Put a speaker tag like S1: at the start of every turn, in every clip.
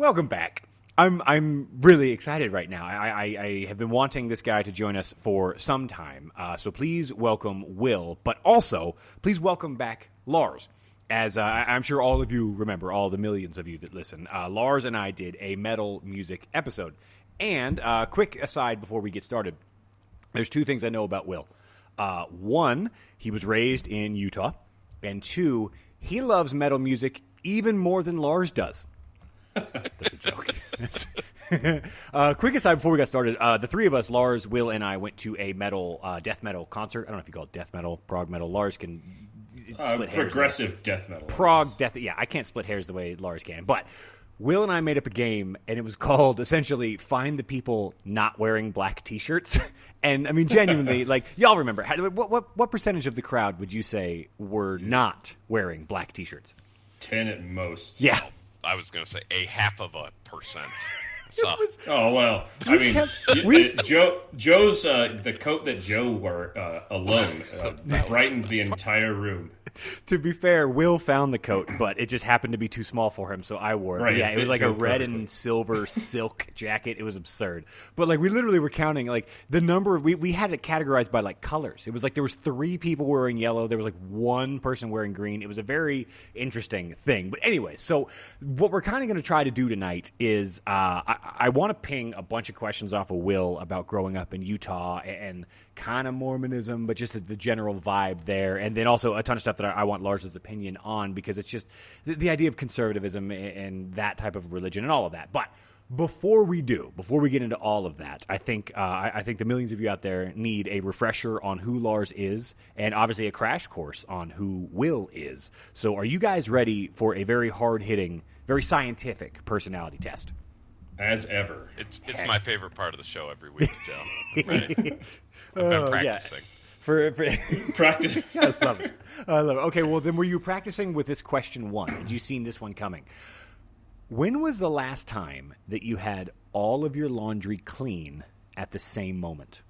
S1: Welcome back. I'm I'm really excited right now. I, I, I have been wanting this guy to join us for some time. Uh, so please welcome Will, but also please welcome back Lars. As uh, I'm sure all of you remember, all the millions of you that listen, uh, Lars and I did a metal music episode. And uh, quick aside before we get started, there's two things I know about Will. Uh, one, he was raised in Utah, and two, he loves metal music even more than Lars does. That's a joke. uh, quick aside before we got started, uh, the three of us, Lars, Will, and I, went to a metal, uh, death metal concert. I don't know if you call it death metal, prog metal. Lars can
S2: Uh,
S1: split hairs.
S2: progressive death metal.
S1: prog death. Yeah, I can't split hairs the way Lars can, but. Will and I made up a game, and it was called essentially "Find the People Not Wearing Black T-Shirts." And I mean, genuinely, like y'all remember, how, what, what what percentage of the crowd would you say were not wearing black T-shirts?
S2: Ten at most.
S1: Yeah,
S3: I was going to say a half of a percent. So
S2: Oh well. I mean,
S1: kept- we-
S2: uh, Joe. Joe's uh, the coat that Joe wore uh, alone uh, brightened the entire room.
S1: To be fair, Will found the coat, but it just happened to be too small for him, so I wore it.
S2: Right,
S1: yeah,
S2: it
S1: it was like a red
S2: perfectly.
S1: and silver silk jacket. It was absurd. But like we literally were counting like the number of we, we had it categorized by like colors. It was like there was three people wearing yellow, there was like one person wearing green. It was a very interesting thing. But anyway, so what we're kind of going to try to do tonight is uh, I, I want to ping a bunch of questions off of Will about growing up in Utah and kind of Mormonism, but just the, the general vibe there, and then also a ton of stuff that I, I want Lars's opinion on because it's just the, the idea of conservatism and, and that type of religion and all of that. But before we do, before we get into all of that, I think uh, I, I think the millions of you out there need a refresher on who Lars is, and obviously a crash course on who Will is. So, are you guys ready for a very hard hitting, very scientific personality test?
S2: As ever.
S3: it's it's my favorite part of the show every week, Joe. I'm ready. I've been
S1: Oh, yeah. For, for
S2: Practice.
S1: I love it. I love it. Okay, well then, were you practicing with this question one? Had you seen this one coming? When was the last time that you had all of your laundry clean at the same moment?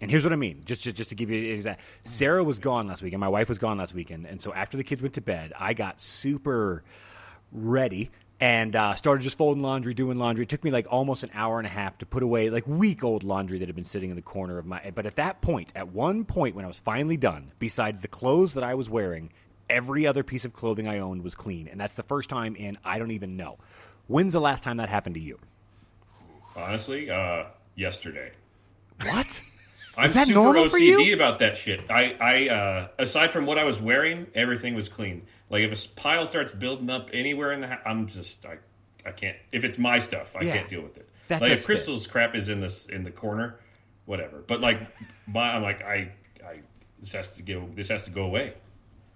S1: And here's what I mean, just just, just to give you an exact. Sarah was gone last week, and my wife was gone last weekend, and so after the kids went to bed, I got super ready and uh, started just folding laundry, doing laundry. It took me like almost an hour and a half to put away like week old laundry that had been sitting in the corner of my. But at that point, at one point when I was finally done, besides the clothes that I was wearing, every other piece of clothing I owned was clean, and that's the first time in I don't even know. When's the last time that happened to you?
S2: Honestly, uh, yesterday.
S1: What?
S2: I'm
S1: that
S2: super
S1: normal
S2: OCD
S1: for you?
S2: about that shit. I, I uh, aside from what I was wearing, everything was clean. Like if a pile starts building up anywhere in the house, I'm just I, I can't. If it's my stuff, I
S1: Yeah.
S2: can't deal with it.
S1: That
S2: like
S1: does
S2: if
S1: fit.
S2: Crystal's crap is in this in the corner, whatever. But like, my, I'm like I, I this has to go. This has to go away.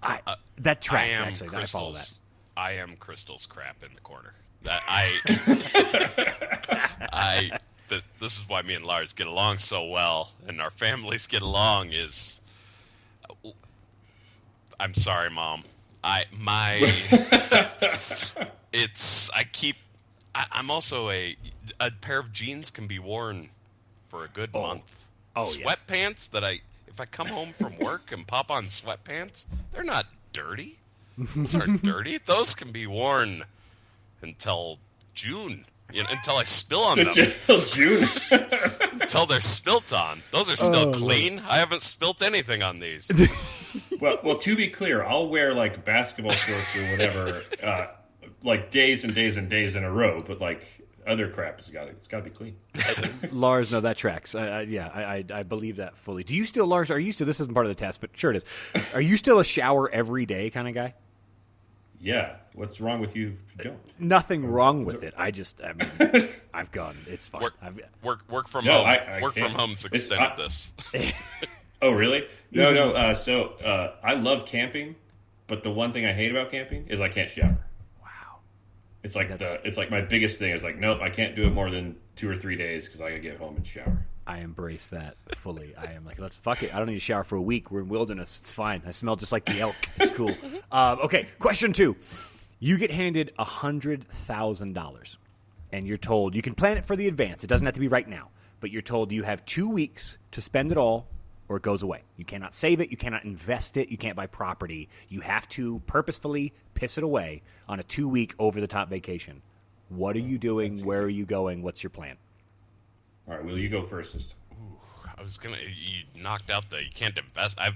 S1: I, that
S3: I
S1: tracks
S3: am
S1: actually. I follow that.
S3: crystals. I am crystals crap in the corner. That I, I. This, this is why me and Lars get along so well, and our families get along. Is I'm sorry, mom. I my it's I keep. I, I'm also a a pair of jeans can be worn for a good oh. month.
S1: Oh, yeah.
S3: sweatpants that I if I come home from work and pop on sweatpants, they're not dirty. Those aren't dirty. Those can be worn until June. You know, until I spill on them.
S2: Until June.
S3: until they're spilt on. Those are still
S1: Oh, Lord.
S3: clean. I haven't spilt anything on these.
S2: well, well, to be clear, I'll wear like basketball shorts or whatever, uh, like days and days and days in a row. But like other crap, it's got to it's got to be clean.
S1: Lars, no, that tracks. I, I, yeah, I, I, I believe that fully. Do you still, Lars? Are you still? This isn't part of the test, but sure it is. Are you still a shower every day kind of guy?
S2: Yeah, what's wrong with you you don't?
S1: Nothing wrong with it. I just, I mean, I've gone. It's fine.
S3: Work,
S1: I've,
S3: work, work from
S2: No,
S3: home.
S2: I- I
S3: work from
S2: can't.
S3: home's
S2: It's-
S3: extended
S2: I-
S3: this.
S2: Oh, really? No, no. Uh, so uh, I love camping, but the one thing I hate about camping is I can't shower.
S1: wow.
S2: It's like
S1: that's-
S2: the it's like my biggest thing. Is like, nope, I can't do it more than two or three days because I gotta get home and shower.
S1: I embrace that fully. I am like, let's fuck it. I don't need to shower for a week. We're in wilderness. It's fine. I smell just like the elk. It's cool. um, okay, question two. You get handed a hundred thousand dollars, and you're told you can plan it for the advance. It doesn't have to be right now, but you're told you have two weeks to spend it all, or it goes away. You cannot save it. You cannot invest it. You can't buy property. You have to purposefully piss it away on a two week over the top vacation. What are you doing? Where are you going? What's your plan?
S2: All right, Will, you go first this time.
S3: I was gonna. You knocked out the. You can't invest. I've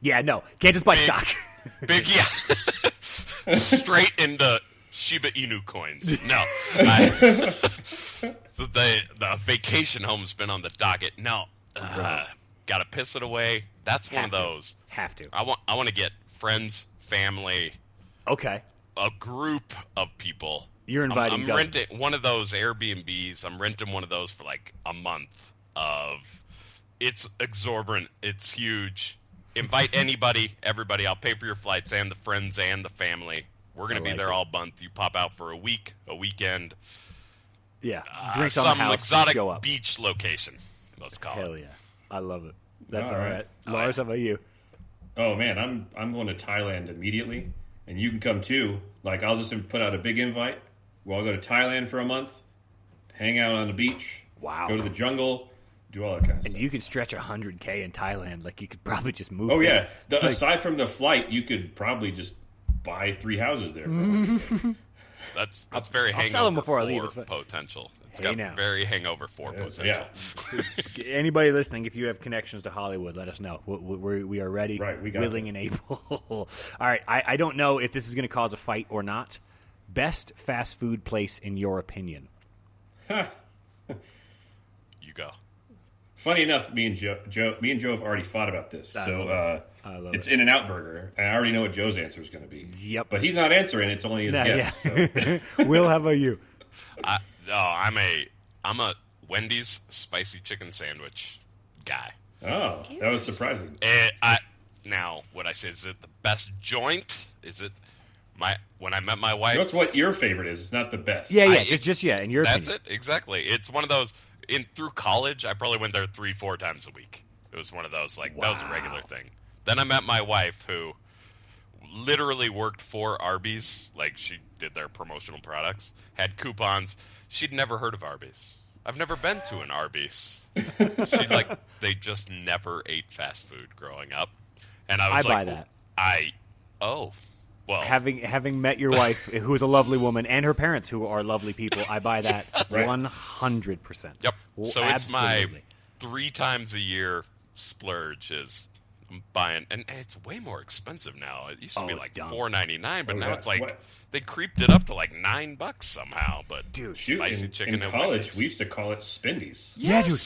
S1: Yeah, no, can't just buy
S3: Big-
S1: stock.
S3: big yeah. Straight into Shiba Inu coins. No, I, the, the the vacation home's been on the docket. No, uh, gotta piss it away. That's one of
S1: to.
S3: those.
S1: have to.
S3: I want. I want to get friends, family,
S1: Okay,
S3: a group of people.
S1: You're
S3: I'm-
S1: inviting
S3: I'm, renting one of those Airbnbs. I'm renting one of those for like a month. Of it's exorbitant. It's huge. Invite anybody, everybody. I'll pay for your flights and the friends and the family. We're gonna
S1: I
S3: be
S1: like
S3: there
S1: it.
S3: all month. You pop out for a week, a weekend.
S1: yeah,
S3: uh,
S1: on
S3: some
S1: the house.
S3: exotic
S1: show up.
S3: beach location. Let's call
S1: Hell
S3: it.
S1: yeah, I love it. That's all
S2: All
S1: right.
S2: right.
S1: Lars, how about you?
S2: Oh man, I'm I'm going to Thailand immediately, and you can come too. Like I'll just put out a big invite. We'll all go to Thailand for a month, hang out on the beach.
S1: Wow.
S2: Go to the jungle, do all that kind of stuff.
S1: And
S2: stuff.
S1: you could stretch hundred k in Thailand. Like you could probably just move.
S2: oh
S1: there.
S2: yeah. The,
S1: Like-
S2: aside from the flight, you could probably just buy three houses there.
S3: That's that's very
S1: I'll
S3: hangover
S1: sell 'em before I leave,
S3: four
S1: it's fine.
S3: potential. It's
S1: Hey,
S3: got
S1: now.
S3: very hangover four
S2: Yes,
S3: potential.
S2: yeah.
S1: Anybody listening, if you have connections to Hollywood, let us know. We, we, we are ready,
S2: Right, we
S1: willing,
S2: this.
S1: and able. All right, I, I don't know if this is going to cause a fight or not. Best fast food place in your opinion?
S3: You go.
S2: Funny enough, me and Joe, Joe, me and Joe have already fought about this.
S1: I
S2: so uh.
S1: I love
S2: it's
S1: it.
S2: In and Out Burger, and I already know what Joe's answer is going to be.
S1: Yep.
S2: But he's not answering; it's only his
S1: Nah,
S2: guess.
S1: yeah.
S2: so-
S1: Will, how about you?
S3: I, oh, I'm a I'm a Wendy's spicy chicken sandwich guy.
S2: Oh, that was surprising.
S3: Eh, I now what I say is it the best joint? Is it my when I met my wife?
S2: That's what your favorite is. It's not the best.
S1: Yeah, yeah,
S3: I-
S1: just, just yeah. In your
S3: That's
S1: opinion,
S3: it exactly. It's one of those. In through college, I probably went there three four times a week. It was one of those like that was a regular thing. Then I met my wife who literally worked for Arby's. Like she did their promotional products, had coupons. She'd never heard of Arby's. I've never been to an Arby's. she like they just never ate fast food growing up, and I was
S1: I
S3: like,
S1: buy that.
S3: I oh well
S1: Having having met your wife, who is a lovely woman, and her parents, who are lovely people, I buy that one hundred percent.
S3: Yep. So it's my three times a year splurge is I'm buying, and it's way more expensive now. It used to
S1: Oh,
S3: be
S1: it's
S3: like
S1: dumb.
S3: four ninety nine, but
S2: Oh,
S3: now
S2: yeah.
S3: it's like
S2: What?
S3: they creeped it up to like nine bucks somehow. But
S1: Dude,
S2: Shoot,
S3: spicy
S2: in,
S3: chicken
S2: in
S3: and
S2: college,
S3: Wendy's.
S2: we used to call it Spindies.
S1: Yeah, dude.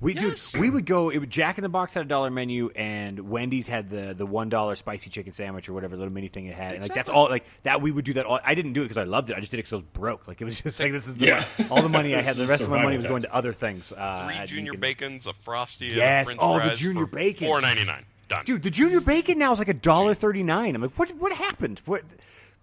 S3: Yes.
S1: We
S3: Yes.
S1: dude, we would go. It would, Jack in the Box had a dollar menu, and Wendy's had the the one dollar spicy chicken sandwich or whatever little mini thing it had. And like that's all. Like that, we would do that. All, I didn't do it because I loved it. I just did it because I was broke. Like it was just like this is the, all the money I had. The rest of my money was going to other things. Uh,
S3: Three junior
S1: you can-
S3: bacons, a frosty,
S1: Yes.
S3: and a
S1: Oh, the junior
S3: for
S1: bacon.
S3: four ninety nine. Done.
S1: Dude, the junior bacon now is like a dollar thirty nine. I'm like, what? What happened? What?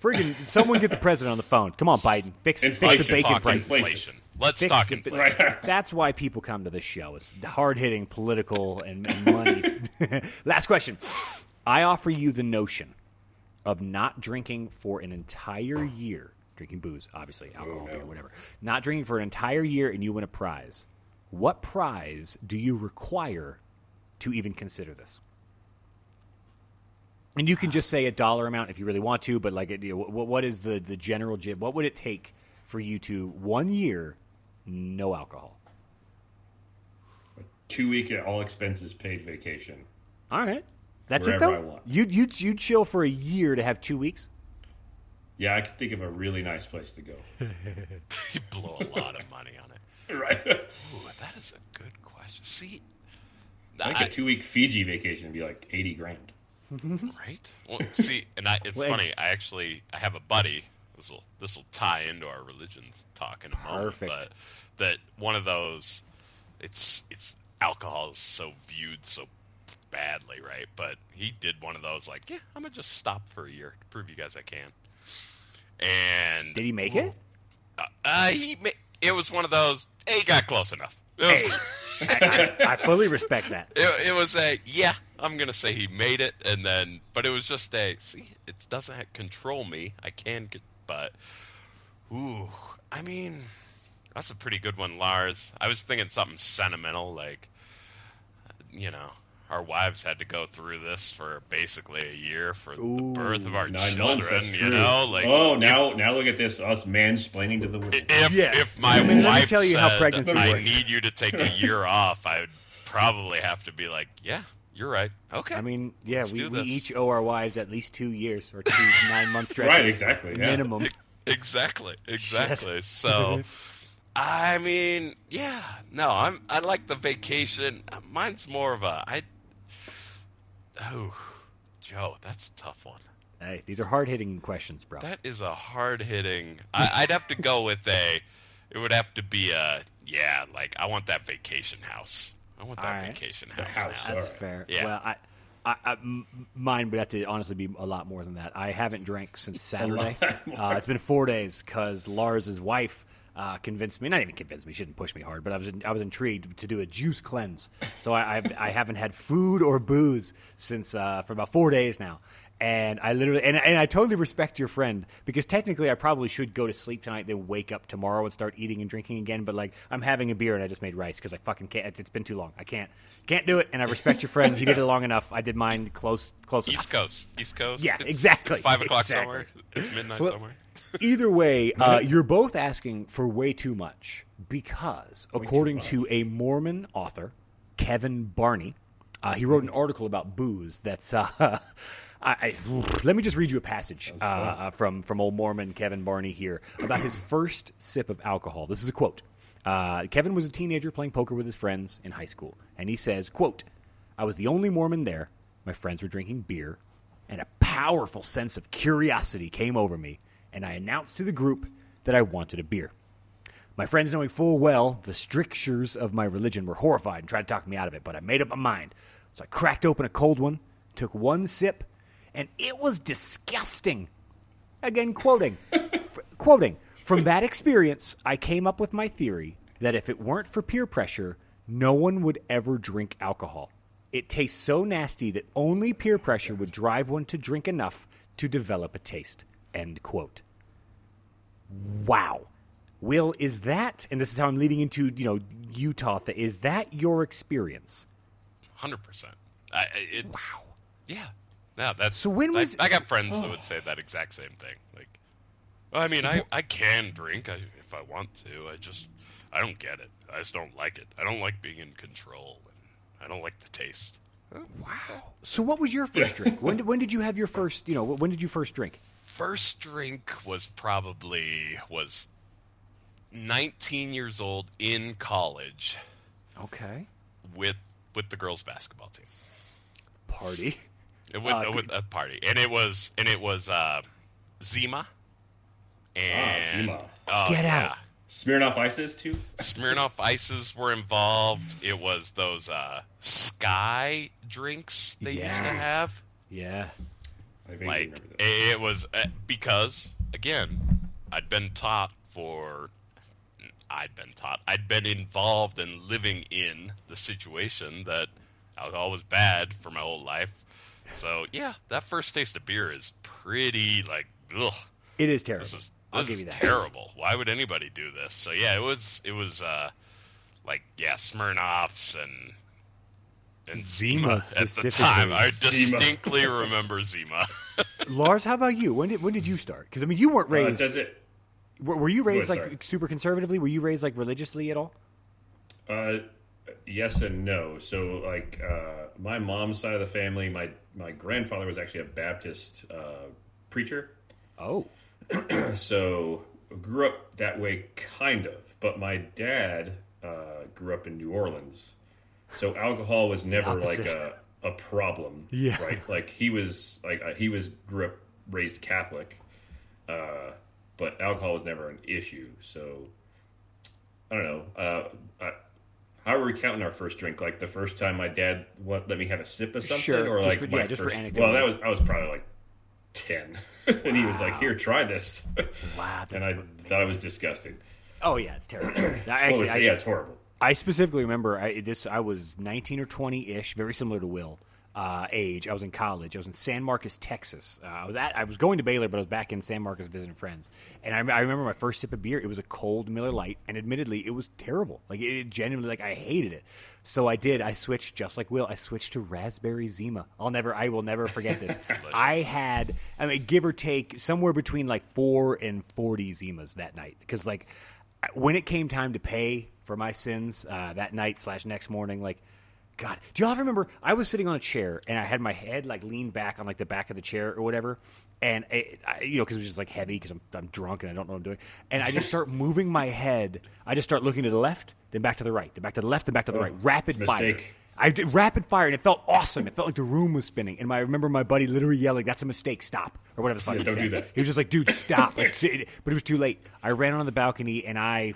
S1: Friggin' someone get the president on the phone. Come on, Biden, fix fix the bacon
S3: talk
S1: prices.
S3: inflation. Let's
S1: Fix
S3: talk
S1: the-
S3: inflation.
S2: Right.
S1: That's why people come to this show. It's hard hitting, political, and, and money. Last question. I offer you the notion of not drinking for an entire year, drinking booze, obviously, oh, alcohol,
S2: no.
S1: beer, whatever. Not drinking for an entire year and you win a prize. What prize do you require to even consider this? And you can just say a dollar amount if you really want to, but like, you know, what, what is the, the general jib? What would it take for you to one year, no alcohol?
S2: Two week at all expenses paid vacation.
S1: All right, that's
S2: Wherever
S1: it
S2: I
S1: though.
S2: want.
S1: You you you chill for a year to have two weeks.
S2: Yeah, I could think of a really nice place to go.
S3: you blow a lot of money on it.
S2: right.
S3: Ooh, that is a good question. See,
S2: I think
S3: I-
S2: a two week Fiji vacation would be like eighty grand.
S3: Right. Well, see, and I, it's
S1: Well,
S3: funny. I actually I have a buddy. This will this will tie into our religions talk in a moment.
S1: Perfect.
S3: But that one of those, it's it's alcohol is so viewed so badly, right? But he did one of those. Like, yeah, I'm gonna just stop for a year to prove you guys I can. And
S1: Did he make it?
S3: uh, uh, he ma- it was one of those. He got close enough. Was,
S1: I, I, I fully respect that.
S3: it, it was a yeah i'm gonna say he made it and then but it was just a see it doesn't control me i can but ooh i mean that's a pretty good one lars i was thinking something sentimental like you know our wives had to go through this for basically a year for
S1: Ooh,
S3: the birth of our
S2: Nine
S3: children.
S2: months. That's
S3: you
S2: true.
S3: know, like
S2: oh,
S3: if-
S2: now now look at this us mansplaining to the world.
S3: if
S1: Yeah.
S3: if my
S1: I mean, let me
S3: wife
S1: tell you how
S3: said,
S1: pregnancy
S3: I
S1: works."
S3: need you to take a year off, I would probably have to be like, yeah, you're right. Okay.
S1: I mean, yeah,
S3: Let's
S1: we, we each owe our wives at least two years or two nine month stretches.
S2: Right, exactly, yeah.
S1: Minimum.
S3: exactly, exactly. So, I mean, yeah, no, I'm I like the vacation. Mine's more of a I. Oh, Joe, that's a tough one.
S1: Hey, these are hard hitting questions, bro.
S3: That is a hard hitting. I'd have to go with a. It would have to be a yeah. Like I want that vacation house. I want that
S1: All right.
S3: vacation house.
S2: house,
S3: now.
S1: That's
S2: Alright.
S1: fair.
S3: Yeah.
S1: Well, I, I, I, m- mine would have to honestly be a lot more than that. I haven't drank since Saturday. Uh, it's been four days because Lars's wife uh, convinced me. Not even convinced me. She didn't push me hard, but I was I was intrigued to do a juice cleanse. So I I've, I haven't had food or booze since uh, for about four days now. And I literally and, and I totally respect your friend because technically I probably should go to sleep tonight, then wake up tomorrow and start eating and drinking again. But like I'm having a beer and I just made rice because I fucking can't. It's, it's been too long. I can't can't do it. And I respect your friend. He did it long enough. I did mine close close enough.
S3: East Coast, East Coast.
S1: Yeah,
S3: It's-
S1: exactly,
S3: It's five o'clock
S1: exactly.
S3: somewhere. It's midnight
S1: Well,
S3: somewhere.
S1: Either way, uh, you're both asking for way too much because, according to a Mormon author, Kevin Barney, uh, he wrote an article about booze. That's uh, I, I, let me just read you a passage uh, uh, from from old Mormon Kevin Barney here about his first sip of alcohol. This is a quote. Uh, Kevin was a teenager playing poker with his friends in high school, and he says, "quote I was the only Mormon there. My friends were drinking beer, and a powerful sense of curiosity came over me, and I announced to the group that I wanted a beer. My friends, knowing full well the strictures of my religion, were horrified and tried to talk me out of it, but I made up my mind. So I cracked open a cold one, took one sip, and it was disgusting. Again, quoting. F- quoting. From that experience, I came up with my theory that if it weren't for peer pressure, no one would ever drink alcohol. It tastes so nasty that only peer pressure would drive one to drink enough to develop a taste. End quote. Wow. Will, is that, and this is how I'm leading into, you know, Utah, is that your experience?
S3: Hundred percent. I, I- wow. Yeah. No, that's
S1: So when was-
S3: I, got friends that oh. would say that exact same thing. Like, well, I mean, I I can drink I, if I want to. I just I don't get it. I just don't like it. I don't like being in control. And I don't like the taste.
S1: Wow. So what was your first drink? When did, when did you have your first, you know, when did you first drink?
S3: First drink was probably was 19 years old in college
S1: Okay.
S3: with with the girls basketball team.
S1: Party.
S3: It with,
S1: Uh,
S3: with a party, and it was and it was uh, Zima. And
S2: Zima.
S3: oh,
S1: Get
S3: yeah.
S1: out.
S2: Smirnoff Ices too.
S3: Smirnoff Ices were involved. It was those uh, Sky drinks they used to have.
S1: Yeah.
S3: Like
S2: remember
S3: it was uh, because again, I'd been taught for. I'd been taught. I'd been involved in living in the situation that I was always bad for my whole life. So yeah, that first taste of beer is pretty like ugh.
S1: It is terrible.
S3: This is
S1: I'll give you that.
S3: terrible. Why would anybody do this? So yeah, it was it was uh like yeah, Smirnoffs and and
S1: Zima
S3: Zima at the time. I
S2: specifically. Zima.
S3: distinctly remember Zima.
S1: Lars, how about you? When did when did you start? Because I mean, you weren't
S2: Uh,
S1: raised.
S2: does it?
S1: Were, were you raised like super conservatively? Were you raised like religiously at all?
S2: Uh, yes and no. So, like, uh, my mom's side of the family, my my grandfather was actually a Baptist uh, preacher.
S1: Oh.
S2: So, grew up that way, kind of. But my dad uh, grew up in New Orleans, so alcohol was never like a a problem.
S1: Yeah.
S2: Right. Like he was like uh, he was grew up raised Catholic, uh, but alcohol was never an issue. So I don't know. Uh, I, how are we counting our first drink? Like the first time my dad what, let me have a sip of something,
S1: Sure,
S2: or
S1: just
S2: like
S1: for-
S2: my
S1: yeah, just for
S2: first.
S1: anecdote.
S2: well, that was I was probably like ten, and he was like, "Here, try this,"
S1: Wow,
S2: and I
S1: amazing.
S2: thought it was disgusting.
S1: Oh yeah, it's terrible. I
S2: Well,
S1: Actually,
S2: it's-
S1: I,
S2: yeah, it's horrible.
S1: I specifically remember I, this. I was 19 or 20 ish, very similar to Will. Uh, age. I was in college. I was in San Marcos, Texas. Uh, I was at. I was going to Baylor, but I was back in San Marcos visiting friends. And I, I remember my first sip of beer. It was a cold Miller Lite, and admittedly, it was terrible. Like it, it genuinely, like I hated it. So I did. I switched, just like Will. I switched to raspberry Zima. I'll never. I will never forget this. I had, I mean, give or take, somewhere between like four and forty Zimas that night. Because like, when it came time to pay for my sins uh, that night slash next morning, like God, do y'all remember? I was sitting on a chair and I had my head like leaned back on like the back of the chair or whatever, and it, I, you know because it was just like heavy because I'm I'm drunk and I don't know what I'm doing, and I just start moving my head. I just start looking to the left, then back to the right, then back to the left, then back to the
S2: Oh,
S1: right, rapid fire. I did rapid fire and it felt awesome. It felt like the room was spinning. And my, I remember my buddy literally yelling, "That's a mistake! Stop!" or whatever the fuck. he
S2: don't
S1: said.
S2: do that.
S1: He was just like, "Dude, stop!" Like, it- but it was too late. I ran on the balcony and I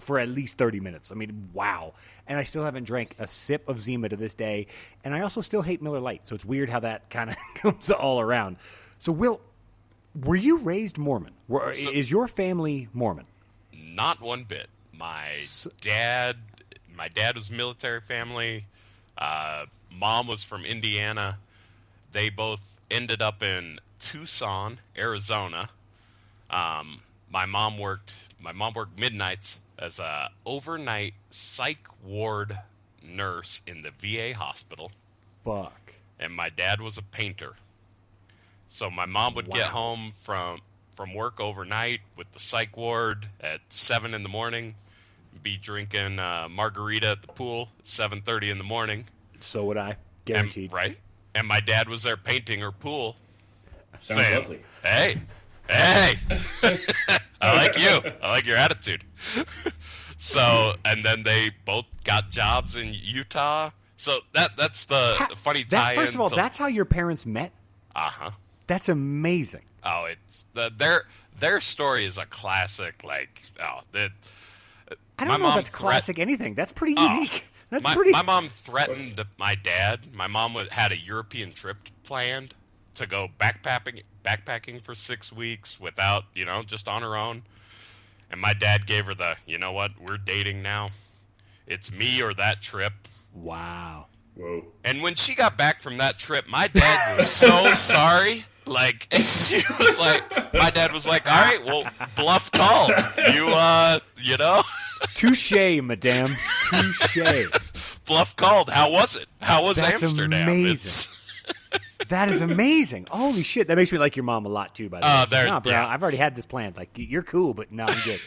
S1: for at least thirty minutes. I mean, wow! And I still haven't drank a sip of Zima to this day. And I also still hate Miller Lite. So it's weird how that kind of comes all around. So, Will, were you raised Mormon? Were,
S3: So-
S1: is your family Mormon?
S3: Not one bit. My dad, my dad was military family. Uh, mom was from Indiana. They both ended up in Tucson, Arizona. Um, my mom worked. My mom worked midnights as a overnight psych ward nurse in the VA hospital,
S1: Fuck.
S3: and my dad was a painter. So my mom would get home from from work overnight with the psych ward at seven in the morning, be drinking uh, margarita at the pool at seven thirty in the morning.
S1: So would I.
S3: And-
S1: Guaranteed.
S3: right? And my dad was there painting her pool.
S2: Sounds
S3: saying,
S2: lovely.
S3: Hey, hey, I like you. I like your attitude. so, and then they both got jobs in Utah. So that that's the,
S1: Ha-
S3: the funny
S1: that,
S3: tie.
S1: first of all, that's how your parents met.
S3: uh huh.
S1: That's amazing.
S3: Oh, it's the, their their story is a classic. Like, oh, that.
S1: I
S3: My
S1: don't know if that's classic anything. That's pretty
S3: Oh,
S1: unique. That's
S3: my,
S1: pretty.
S3: my mom threatened my dad. My mom would, had a European trip planned to go backpacking backpacking for six weeks without, you know, just on her own. And my dad gave her the, you know what, we're dating now. It's me or that trip.
S1: wow.
S2: Whoa.
S3: And when she got back from that trip, my dad was so sorry. Like she was like, my dad was like, "All right, well, bluff called. You, uh, you know,
S1: Touche, madame. Touche.
S3: bluff called. How was it? How was
S1: That's
S3: Amsterdam?
S1: amazing. That is amazing. Holy shit. That makes me like your mom a lot too, by the way.
S3: Uh, there-
S1: nah, bro,
S3: yeah.
S1: I've already had this planned. Like, you're cool, but no, I'm good.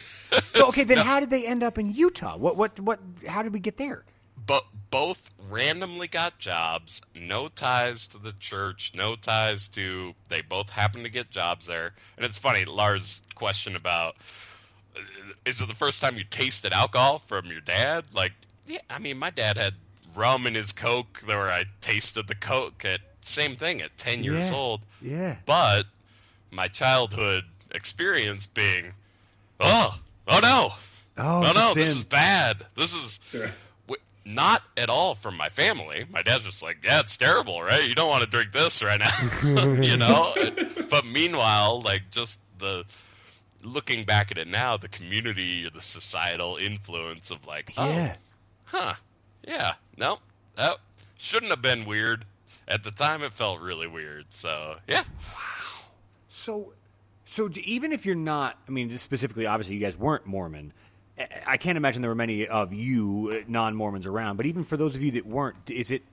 S1: so, okay, then how did they end up in Utah? What, what, what, how did we get there?
S3: but both randomly got jobs, no ties to the church, no ties to. They both happened to get jobs there, and it's funny. Lars' question about is it the first time you tasted alcohol from your dad? Like, yeah, I mean, my dad had rum in his Coke, where I tasted the Coke at same thing at ten years
S1: Yeah.
S3: old.
S1: Yeah.
S3: But my childhood experience being, oh, oh no,
S1: Oh, oh no,
S3: no,
S1: sin.
S3: this is bad. This is
S2: Sure.
S3: w- not at all from my family. My dad's just like, yeah, it's terrible, right? You don't want to drink this right now, you know. but meanwhile, like just the looking back at it now, the community or the societal influence of like, oh,
S1: yeah.
S3: huh, yeah, no, that shouldn't have been weird. At the time, it felt really weird. So yeah,
S1: Wow. So, so even if you're not, I mean, specifically, obviously, you guys weren't Mormon. I- I can't imagine there were many of you uh, non-Mormons around. But even for those of you that weren't, is it?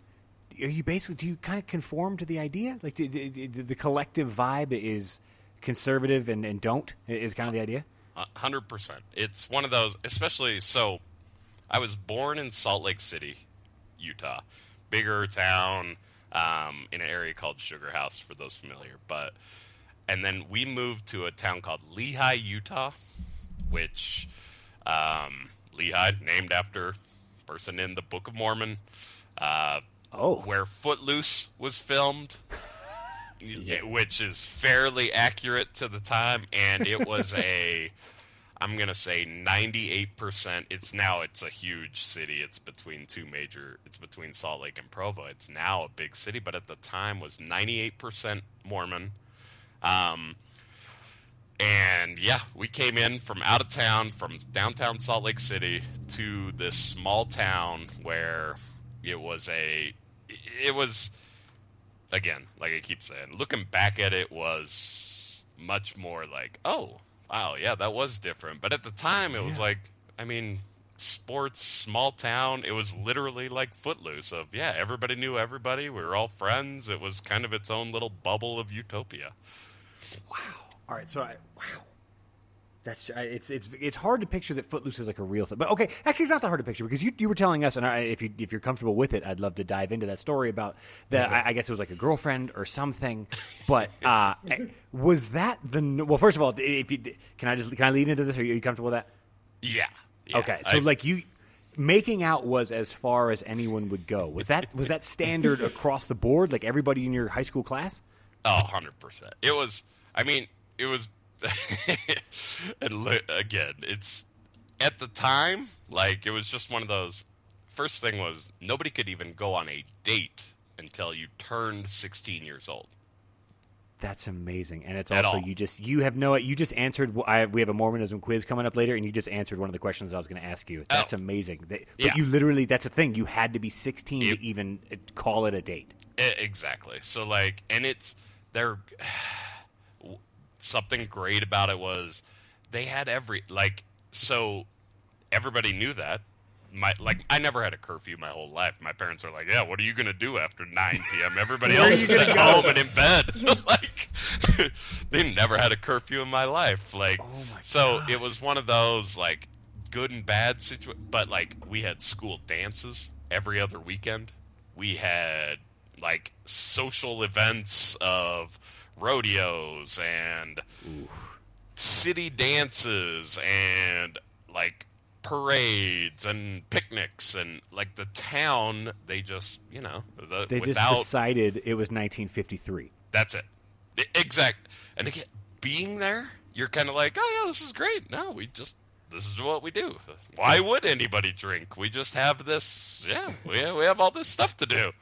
S1: Are you basically? Do you kind of conform to the idea? Like d- d- d- the collective vibe is conservative and, and don't is kind of the idea.
S3: Hundred percent. It's one of those, especially so. I was born in Salt Lake City, Utah, bigger town um, in an area called Sugar House for those familiar. But and then we moved to a town called Lehi, Utah, which um, Lehi, named after person in the Book of Mormon, uh,
S1: Oh,
S3: where Footloose was filmed, which is fairly accurate to the time, and it was a, I'm gonna say 98%. It's now it's a huge city. It's between two major. It's between Salt Lake and Provo. It's now a big city, but at the time was 98% Mormon. Um, and yeah, we came in from out of town, from downtown Salt Lake City to this small town where it was a, it was, again, like I keep saying, looking back at it was much more like, oh, wow, yeah, that was different. But at the time, it was like, I mean, sports, small town. It was literally like Footloose. Of yeah, everybody knew everybody. We were all friends. It was kind of its own little bubble of utopia. Wow.
S1: All right, so I, wow, that's it's it's it's hard to picture that Footloose is like a real thing. But okay, actually, it's not that hard to picture because you you were telling us, and I, if you if you're comfortable with it, I'd love to dive into that story about that. I, I guess it was like a girlfriend or something. But uh, was that the well? First of all, if you can I just can I lead into this? Are you, are you comfortable with that?
S3: Yeah. yeah.
S1: Okay, so
S3: I-
S1: like you making out was as far as anyone would go. Was that was that standard across the board? Like everybody in your high school class?
S3: Oh, 100%. It was, I mean, it was, and again, it's, at the time, like, it was just one of those, first thing was, nobody could even go on a date until you turned 16 years old.
S1: That's amazing, and it's
S3: At
S1: also
S3: all.
S1: you just you have no you just answered. I, we have a Mormonism quiz coming up later, and you just answered one of the questions I was going to ask you. That's
S3: Oh.
S1: amazing. That- but
S3: Yeah.
S1: you literally that's a thing. You had to be sixteen
S3: Yep.
S1: to even uh, call it a date.
S3: E- exactly. So like, and it's they're something great about it was they had every like so everybody knew that. My like I never had a curfew my whole life. My parents are like, "Yeah, what are you gonna do after 9 p.m.? Everybody else is at
S1: go?"
S3: home and in bed." like they never had a curfew in my life. Like
S1: Oh my
S3: so
S1: gosh.
S3: it was one of those like good and bad situation. But like we had school dances every other weekend. We had like social events of rodeos and city dances and like parades and picnics and like the town they just you know the,
S1: They
S3: without
S1: just decided it was 1953.
S3: that's it. Exact and again being there you're kind of like oh yeah this is great. No we just this is what we do. Why would anybody drink? We just have this yeah we we have all this stuff to do.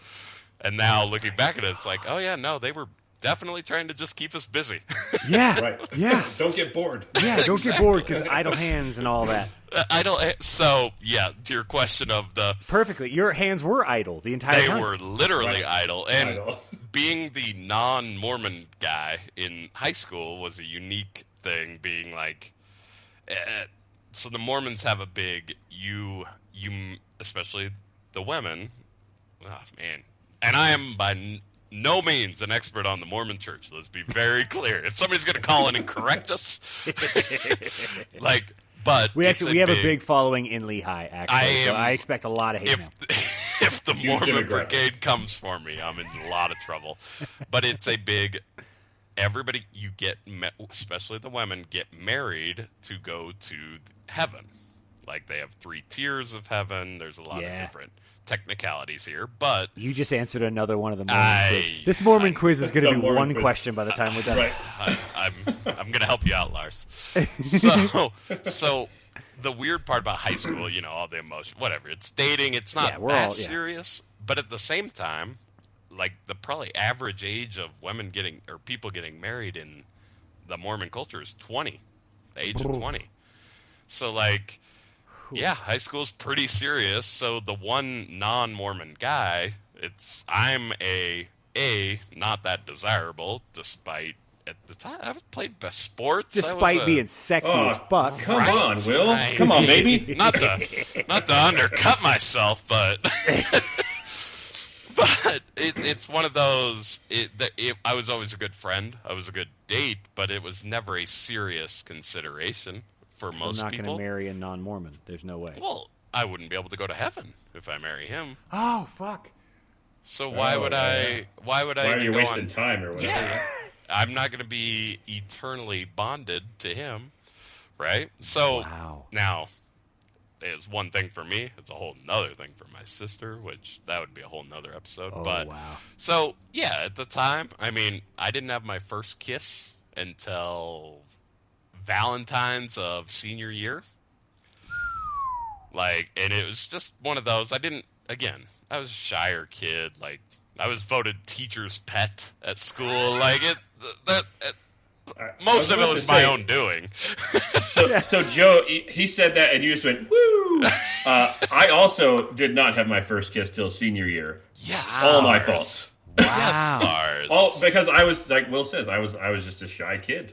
S3: And now looking back at it it's like oh yeah no they were definitely trying to just keep us busy
S1: Yeah,
S2: Right.
S1: yeah,
S2: Don't get bored.
S1: yeah. Don't get bored because idle hands and all that.
S3: I don't. So yeah, to your question of the,
S1: Perfectly. Your hands were idle the entire
S3: they
S1: time.
S3: were literally
S2: Right.
S3: idle, and
S2: Idle.
S3: being the non-Mormon guy in high school was a unique thing. Being like, eh, so the Mormons have a big you you especially the women. Oh man, and I am by n- no means an expert on the Mormon Church. Let's be very clear. If somebody's going to call in and correct us, like, but
S1: We actually we have
S3: big,
S1: a big following in Lehi. Actually,
S3: I
S1: so I expect a lot of hate now.
S3: if if the Mormon. Brigade comes for me, I'm in a lot of trouble. But it's a big. Everybody, you get, especially the women, get married to go to heaven. Like they have three tiers of heaven. There's a lot
S1: Yeah.
S3: of different technicalities here, but
S1: You just answered another one of the Mormon
S3: I-
S1: quiz. This Mormon
S3: I-
S1: quiz is going to be
S2: Mormon
S1: one
S2: quiz.
S1: question by the time we're done.
S2: Right.
S3: I, I'm I'm gonna help you out, Lars. So so the weird part about high school, you know, all the emotion, whatever. It's dating. It's not
S1: Yeah,
S3: that
S1: all- yeah.
S3: serious, but at the same time, like the probably average age of women getting or people getting married in the Mormon culture is 20, the age of 20. So like. Yeah, high school's pretty serious. So the one non-Mormon guy, it's I'm a a not that desirable, despite at the time I've played best sports. I was
S1: Despite
S3: a-
S1: being sexy
S2: Oh,
S1: as fuck.
S2: Come
S3: Right,
S2: on, Will.
S3: right.
S2: Come on, baby.
S3: not to not to undercut myself, but but it, it's one of those. It, that it, I was always a good friend. I was a good date, but it was never a serious consideration for
S1: I'm not going to marry a non-Mormon. There's no way.
S3: Well, I wouldn't be able to go to heaven if I marry him.
S1: Oh fuck!
S3: So why
S2: Oh,
S3: would
S2: yeah.
S3: I? Why would I?
S2: Why are you wasting
S3: on-
S2: time or whatever?
S3: I'm not going to be eternally bonded to him, right? So
S1: Wow.
S3: now, it's one thing for me. It's a whole nother thing for my sister, which that would be a whole nother episode.
S1: Oh
S3: but
S1: wow.
S3: so yeah, at the time, I mean, I didn't have my first kiss until Valentine's of senior year. Like, and it was just one of those. I didn't. Again, I was a shyer kid. Like, I was voted teacher's pet at school. Like it. That, that
S2: I- I
S3: most of it was my
S2: say,
S3: own doing.
S2: So, so Joe, he, said that, and you just went woo. Uh, I also did not have my first kiss till senior year.
S3: yes,
S2: All my
S3: Lars.
S2: fault.
S1: Wow.
S2: Oh, because I was like Will says, I was I was just a shy kid.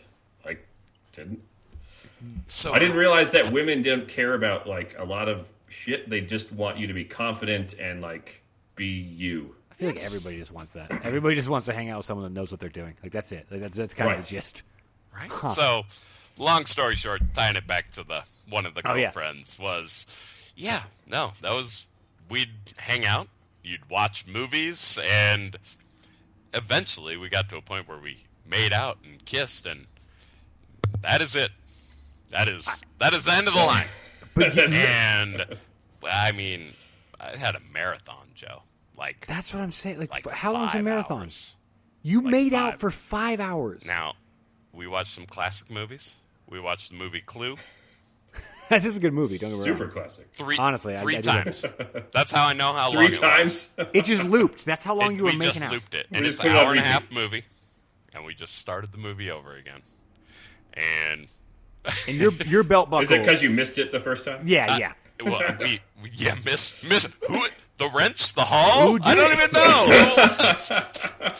S2: Like didn't
S3: so
S2: I didn't realize that women didn't care about like a lot of shit. They just want you to be confident and like be you.
S1: I feel like everybody just wants that. Everybody just wants to hang out with someone that knows what they're doing. Like that's it. Like, that's that's kind of
S2: Right.
S1: the gist.
S3: right? So, long story short, tying it back to the one of the
S1: Oh, yeah.
S3: girlfriends was, yeah, no, that was we'd hang out, you'd watch movies, and eventually we got to a point where we made out and kissed, and that is it. That is that is the end of the line. And I mean, I had a marathon, Joe. Like,
S1: that's what I'm saying. Like,
S3: like
S1: how long's a marathon?
S3: hours.
S1: You
S3: Like
S1: made out for five hours.
S3: Now, we watched some classic movies. We watched the movie Clue.
S1: this is a good movie. Don't get me
S2: Super
S1: wrong.
S2: classic.
S3: Three,
S1: Honestly,
S3: three
S1: I do
S3: times. That's how I know how long
S2: Three
S3: it
S2: times.
S3: was.
S1: It just looped. That's how long
S3: It-
S1: you were
S3: we
S1: making
S3: just
S1: out.
S3: looped it,
S2: We
S3: and
S2: just
S3: it's an hour and a half movie, and we just started the movie over again. And
S1: And your your belt buckle.
S2: Is it because you missed it the first time?
S1: Yeah,
S3: I-
S1: yeah.
S3: well, we, we yeah miss miss who the wrench the hall.
S1: Who
S3: I don't
S1: it?
S3: even know.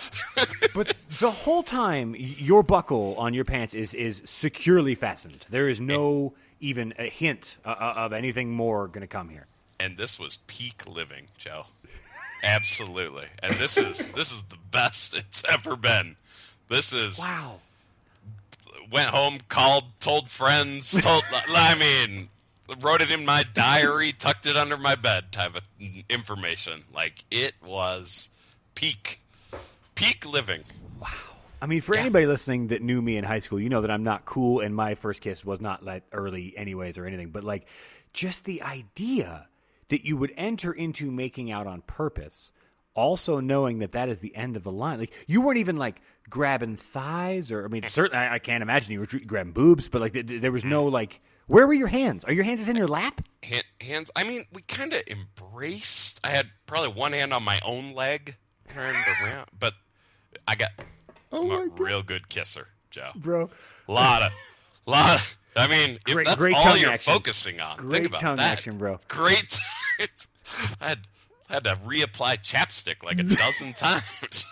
S1: But the whole time, your buckle on your pants is is securely fastened. There is no even a hint uh, uh, of anything more going to come here.
S3: and this was peak living, Joe. Absolutely. And this is this is the best it's ever been. This is
S1: Wow.
S3: Went home, called, told friends, told I mean, wrote it in my diary, tucked it under my bed type of information. Like it was peak peak living. Wow.
S1: I mean, for
S3: Yeah.
S1: anybody listening that knew me in high school, you know that I'm not cool, and my first kiss was not like early, anyways, or anything. But like, just the idea that you would enter into making out on purpose, also knowing that that is the end of the line. Like, you weren't even like grabbing thighs, or I mean, certainly I, I can't imagine you were grabbing boobs, but like, th- th- there was no mm. like. Where were your hands? Are your hands just in your uh, lap?
S3: Hand, hands I mean, we kind of embraced. I had probably one hand on my own leg turned around, but I got
S1: Oh
S3: I'm
S1: my
S3: a
S1: God.
S3: real good kisser, Joe.
S1: Bro,
S3: lot of lot of, I mean, if
S1: Great-
S3: that's
S1: great
S3: all you're
S1: action.
S3: focusing on,
S1: Great
S3: think about
S1: tongue
S3: that.
S1: action, bro.
S3: Great. I had had to reapply chapstick like a dozen times.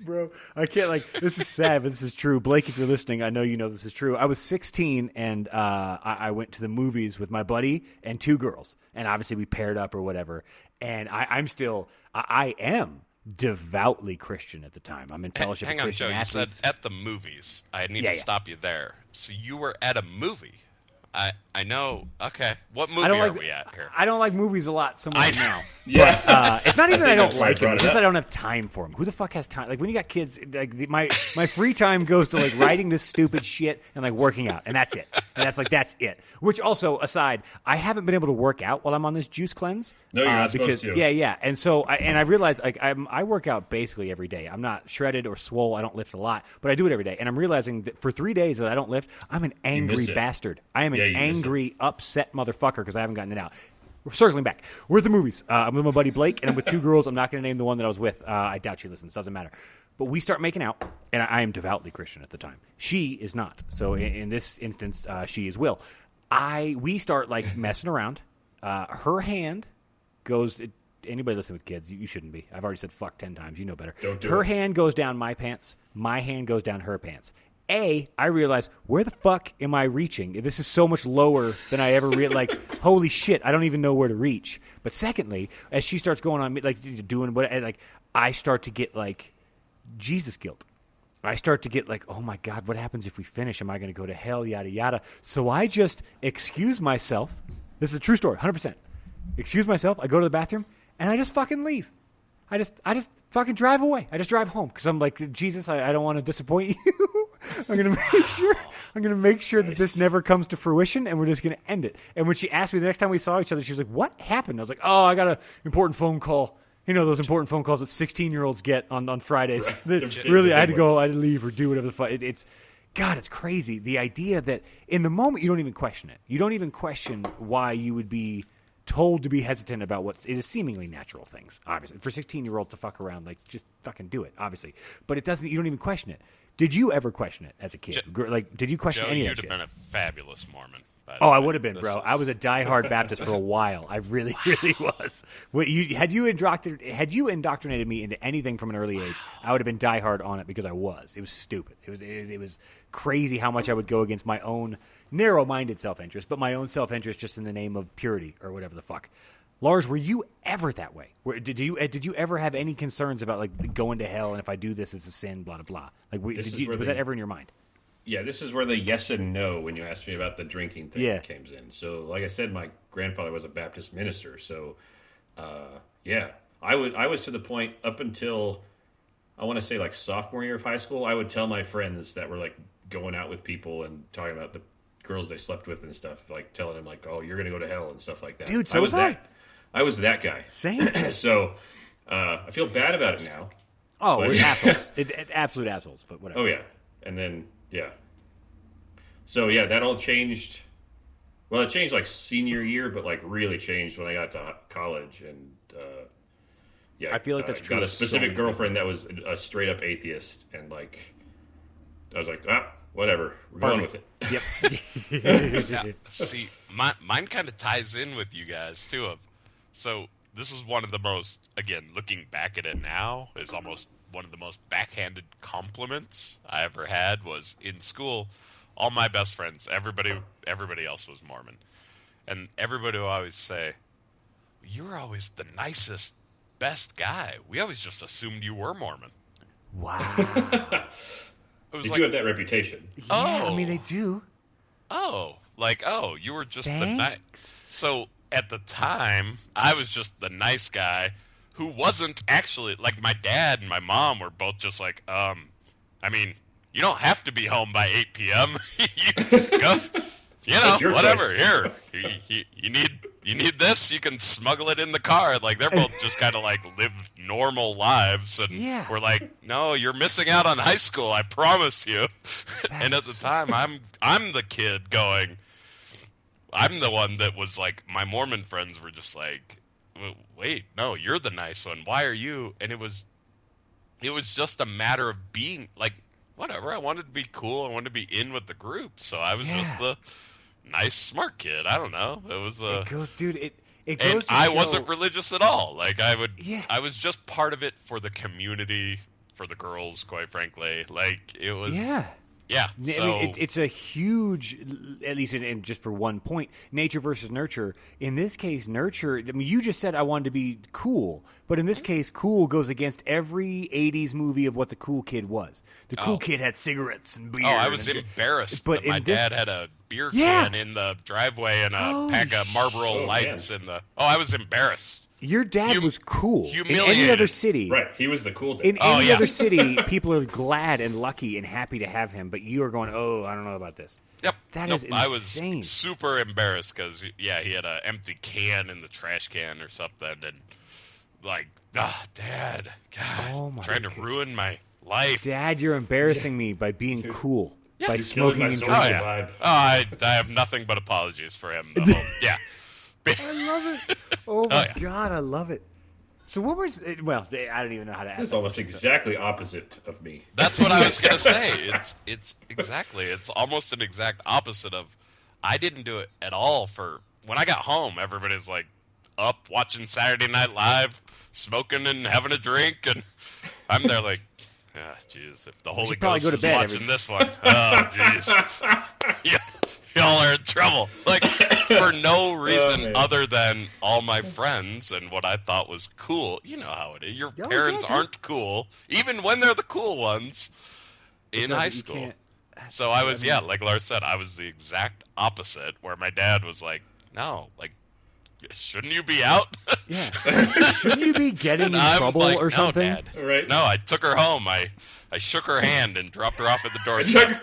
S1: bro. I can't like this is sad, but this is true. Blake, if you're listening, I know you know this is true. I was 16 and uh, I, I went to the movies with my buddy and two girls, and obviously we paired up or whatever. And I, I'm still, I, I am devoutly Christian at the time. I'm in Fellowship
S3: Hang on,
S1: Christian
S3: Joe. You said at the movies. I need
S1: Yeah,
S3: to
S1: yeah.
S3: stop you there. So you were at a movie. I I know. Okay, what movie
S1: I don't
S3: are
S1: like.
S3: we at here?
S1: I don't like movies a lot so much
S3: I-
S1: now.
S2: Yeah.
S1: Uh, it's not even that I don't
S2: that's why I
S1: like them. It's just
S2: up.
S1: I don't have time for them. Who the fuck has time? Like when you got kids, like the- my my free time goes to like writing this stupid shit and like working out, and that's it. And that's like that's it. Which also aside, I haven't been able to work out while I'm on this juice cleanse.
S2: No, you're
S1: uh,
S2: not supposed to.
S1: Yeah, yeah. And so I, and I realized like I'm, I work out basically every day. I'm not shredded or swole. I don't lift a lot, but I do it every day. And I'm realizing that for three days that I don't lift, I'm an angry bastard. I am an
S2: Yeah, you miss it.
S1: Angry, upset motherfucker because I haven't gotten it out. We're circling back. We're at the movies. Uh, I'm with my buddy Blake, and I'm with two girls. I'm not going to name the one that I was with. Uh, I doubt she listens. Doesn't matter. But we start making out, and I, I am devoutly Christian at the time. She is not. So in, in this instance, uh, she is Will. I we start like messing around. Uh, her hand goes. Anybody listening with kids, you, you shouldn't be. I've already said fuck ten times. You know better.
S2: Don't do
S1: her
S2: it.
S1: hand goes down my pants. My hand goes down her pants. A, I realize where the fuck am I reaching? This is so much lower than I ever real like. Holy shit, I don't even know where to reach. But secondly, as she starts going on, me, like doing what, eh, like I start to get like Jesus guilt. I start to get like, oh my God, what happens if we finish? Am I going to go to hell? Yada, yada. So I just excuse myself. This is a true story, 100%. Excuse myself. I go to the bathroom and I just fucking leave. I just, I just fucking drive away. I just drive home because I'm like, Jesus, I, I don't want to disappoint you. I'm gonna make sure. I'm gonna make sure that this never comes to fruition, and we're just gonna end it. And when she asked me the next time we saw each other, she was like, "What happened?" I was like, "Oh, I got an important phone call. You know those important phone calls that 16 year olds get on on Fridays. That really, I had to go. I had to leave or do whatever the fuck. It, it's God, it's crazy. The idea that in the moment you don't even question it. You don't even question why you would be told to be hesitant about what it is seemingly natural things. Obviously, for 16 year olds to fuck around, like just fucking do it. Obviously, but it doesn't. You don't even question it Did you ever question it as a kid? Like, did you question
S3: Joe,
S1: any
S3: you'd
S1: of that
S3: have
S1: shit?
S3: been a fabulous Mormon.
S1: Oh, I would have been, bro.
S3: is-
S1: I was a diehard Baptist for a while. I really, really was. What you had you indoctrinated had you indoctrinated me into anything from an early age, I would have been diehard on it because I was. It was stupid. It was it, it was crazy how much I would go against my own narrow-minded self-interest, but my own self-interest just in the name of purity or whatever the fuck. Lars, were you ever that way? Were, did you uh, did you ever have any concerns about like going to hell and if I do this it's a sin, blah blah blah? Like,
S2: This
S1: did you, was that ever in your mind?
S2: Yeah, this is where the yes and no when you asked me about the drinking thing
S1: Yeah.
S2: comes in. So, like I said, my grandfather was a Baptist minister. So, uh, yeah, I would. I was to the point up until I want to say like sophomore year of high school. I would tell my friends that were like going out with people and talking about the girls they slept with and stuff, like telling them like, "Oh, you're gonna go to hell" and stuff like that.
S1: Dude, so
S2: I was
S1: was I.
S2: that. I was that guy.
S1: Same.
S2: so, uh, I feel bad about it now.
S1: Oh,
S2: But-
S1: we're assholes. It, it- absolute assholes. But whatever.
S2: Oh yeah, and then yeah. So yeah, that all changed. Well, it changed like senior year, but like really changed when I got to college, and uh, yeah,
S1: I feel like
S2: uh,
S1: that's true
S2: Got a
S1: so
S2: specific
S1: many
S2: girlfriend that was a straight up atheist, and like I was like, ah, whatever, we're going with it.
S1: Yep.
S3: Yeah, see, my, mine kind of ties in with you guys too. Of so this is one of the most again looking back at it now is almost one of the most backhanded compliments I ever had was in school. All my best friends, everybody, everybody else was Mormon, and everybody would always say, "You were always the nicest, best guy. We always just assumed you were Mormon."
S1: wow.
S3: It was
S2: They
S3: like,
S2: do have that reputation.
S1: Yeah, I mean
S3: Oh.
S1: they do.
S3: oh, like oh, you were just the nice. So at the time, I was just the nice guy who wasn't actually like my dad and my mom were both just like, um, I mean, you don't have to be home by 8 p.m. you go, you know, whatever.
S2: choice.
S3: Here, you, you, you need you need this. You can smuggle it in the car. Like they're both just kind of like live normal lives, and
S1: Yeah.
S3: we're like, no, you're missing out on high school. I promise you. and at the time, I'm I'm the kid going. I'm the one that was like, my Mormon friends were just like, wait, no, you're the nice one. Why are you? And it was, it was just a matter of being like, whatever. I wanted to be cool. I wanted to be in with the group. So I was
S1: Yeah.
S3: just the nice, smart kid. I don't know. It was, uh,
S1: it goes, dude. It it goes. To
S3: I
S1: show-
S3: wasn't religious at all. Like I would,
S1: Yeah.
S3: I was just part of it for the community, for the girls, quite frankly. Like it was,
S1: Yeah.
S3: Yeah.
S1: I
S3: So,
S1: mean, it, it's a huge, at least in, in just for one point, nature versus nurture. In this case, nurture. I mean, you just said I wanted to be cool, but in this mm-hmm. case, cool goes against every '80s movie of what the cool kid was. The cool
S3: Oh.
S1: kid had cigarettes and beer.
S3: Oh, I was
S1: and-
S3: embarrassed
S1: But
S3: that my
S1: this-
S3: dad had a beer
S1: Yeah.
S3: can in the driveway and a
S1: Holy
S3: pack of oh, Marlboro
S2: sh- oh,
S3: lights in the. Oh, I was embarrassed.
S1: Your dad
S3: Hum-
S1: was cool. In any other city,
S2: Right, he was the cool dad.
S1: in
S3: Oh,
S1: any
S3: yeah.
S1: other city, people are glad and lucky and happy to have him. But you are going, oh, I don't know about this.
S3: Yep,
S1: That
S3: nope,
S1: is
S3: I was super embarrassed because yeah, he had an empty can in the trash can or something, and like, ah, Dad, God,
S1: Oh, my
S3: trying to ruin my life.
S1: Dad, you're embarrassing me by being cool,
S3: Yeah.
S1: by
S3: You're
S1: smoking and
S2: social
S3: Oh
S1: drinking.
S3: yeah, oh, I, I have nothing but apologies for him. yeah,
S1: I love it. Oh my
S3: yeah.
S1: god, I love it. So what was? it- Well, I don't even know how to ask.
S2: It's almost
S1: question, so-
S2: exactly opposite of me.
S3: That's what I was gonna say. It's it's exactly. It's almost an exact opposite of. I didn't do it at all. For when I got home, everybody's like up watching Saturday Night Live, smoking and having a drink, and I'm there like, ah, jeez. If the Holy
S1: should probably
S3: Ghost
S1: go to
S3: is
S1: bed
S3: watching
S1: every-
S3: this one, oh jeez, yeah, y'all are in trouble. Like for no reason
S2: man.
S3: other than all my friends and what I thought was cool. You know how it is. Your
S1: yeah,
S3: parents
S1: dude.
S3: aren't cool, even when they're the cool ones in
S1: doesn't-
S3: high school.
S1: can't-
S3: So I was, yeah, like Lars said, I was the exact opposite. Where my dad was like, "No, like, shouldn't you be out?"
S1: Yeah. Shouldn't you be getting in
S3: I'm
S1: trouble
S3: like,
S1: or
S3: "No,
S1: something?
S3: Dad."
S2: Right.
S3: No, I took her home. I, I shook her hand and dropped her off at the doorstep.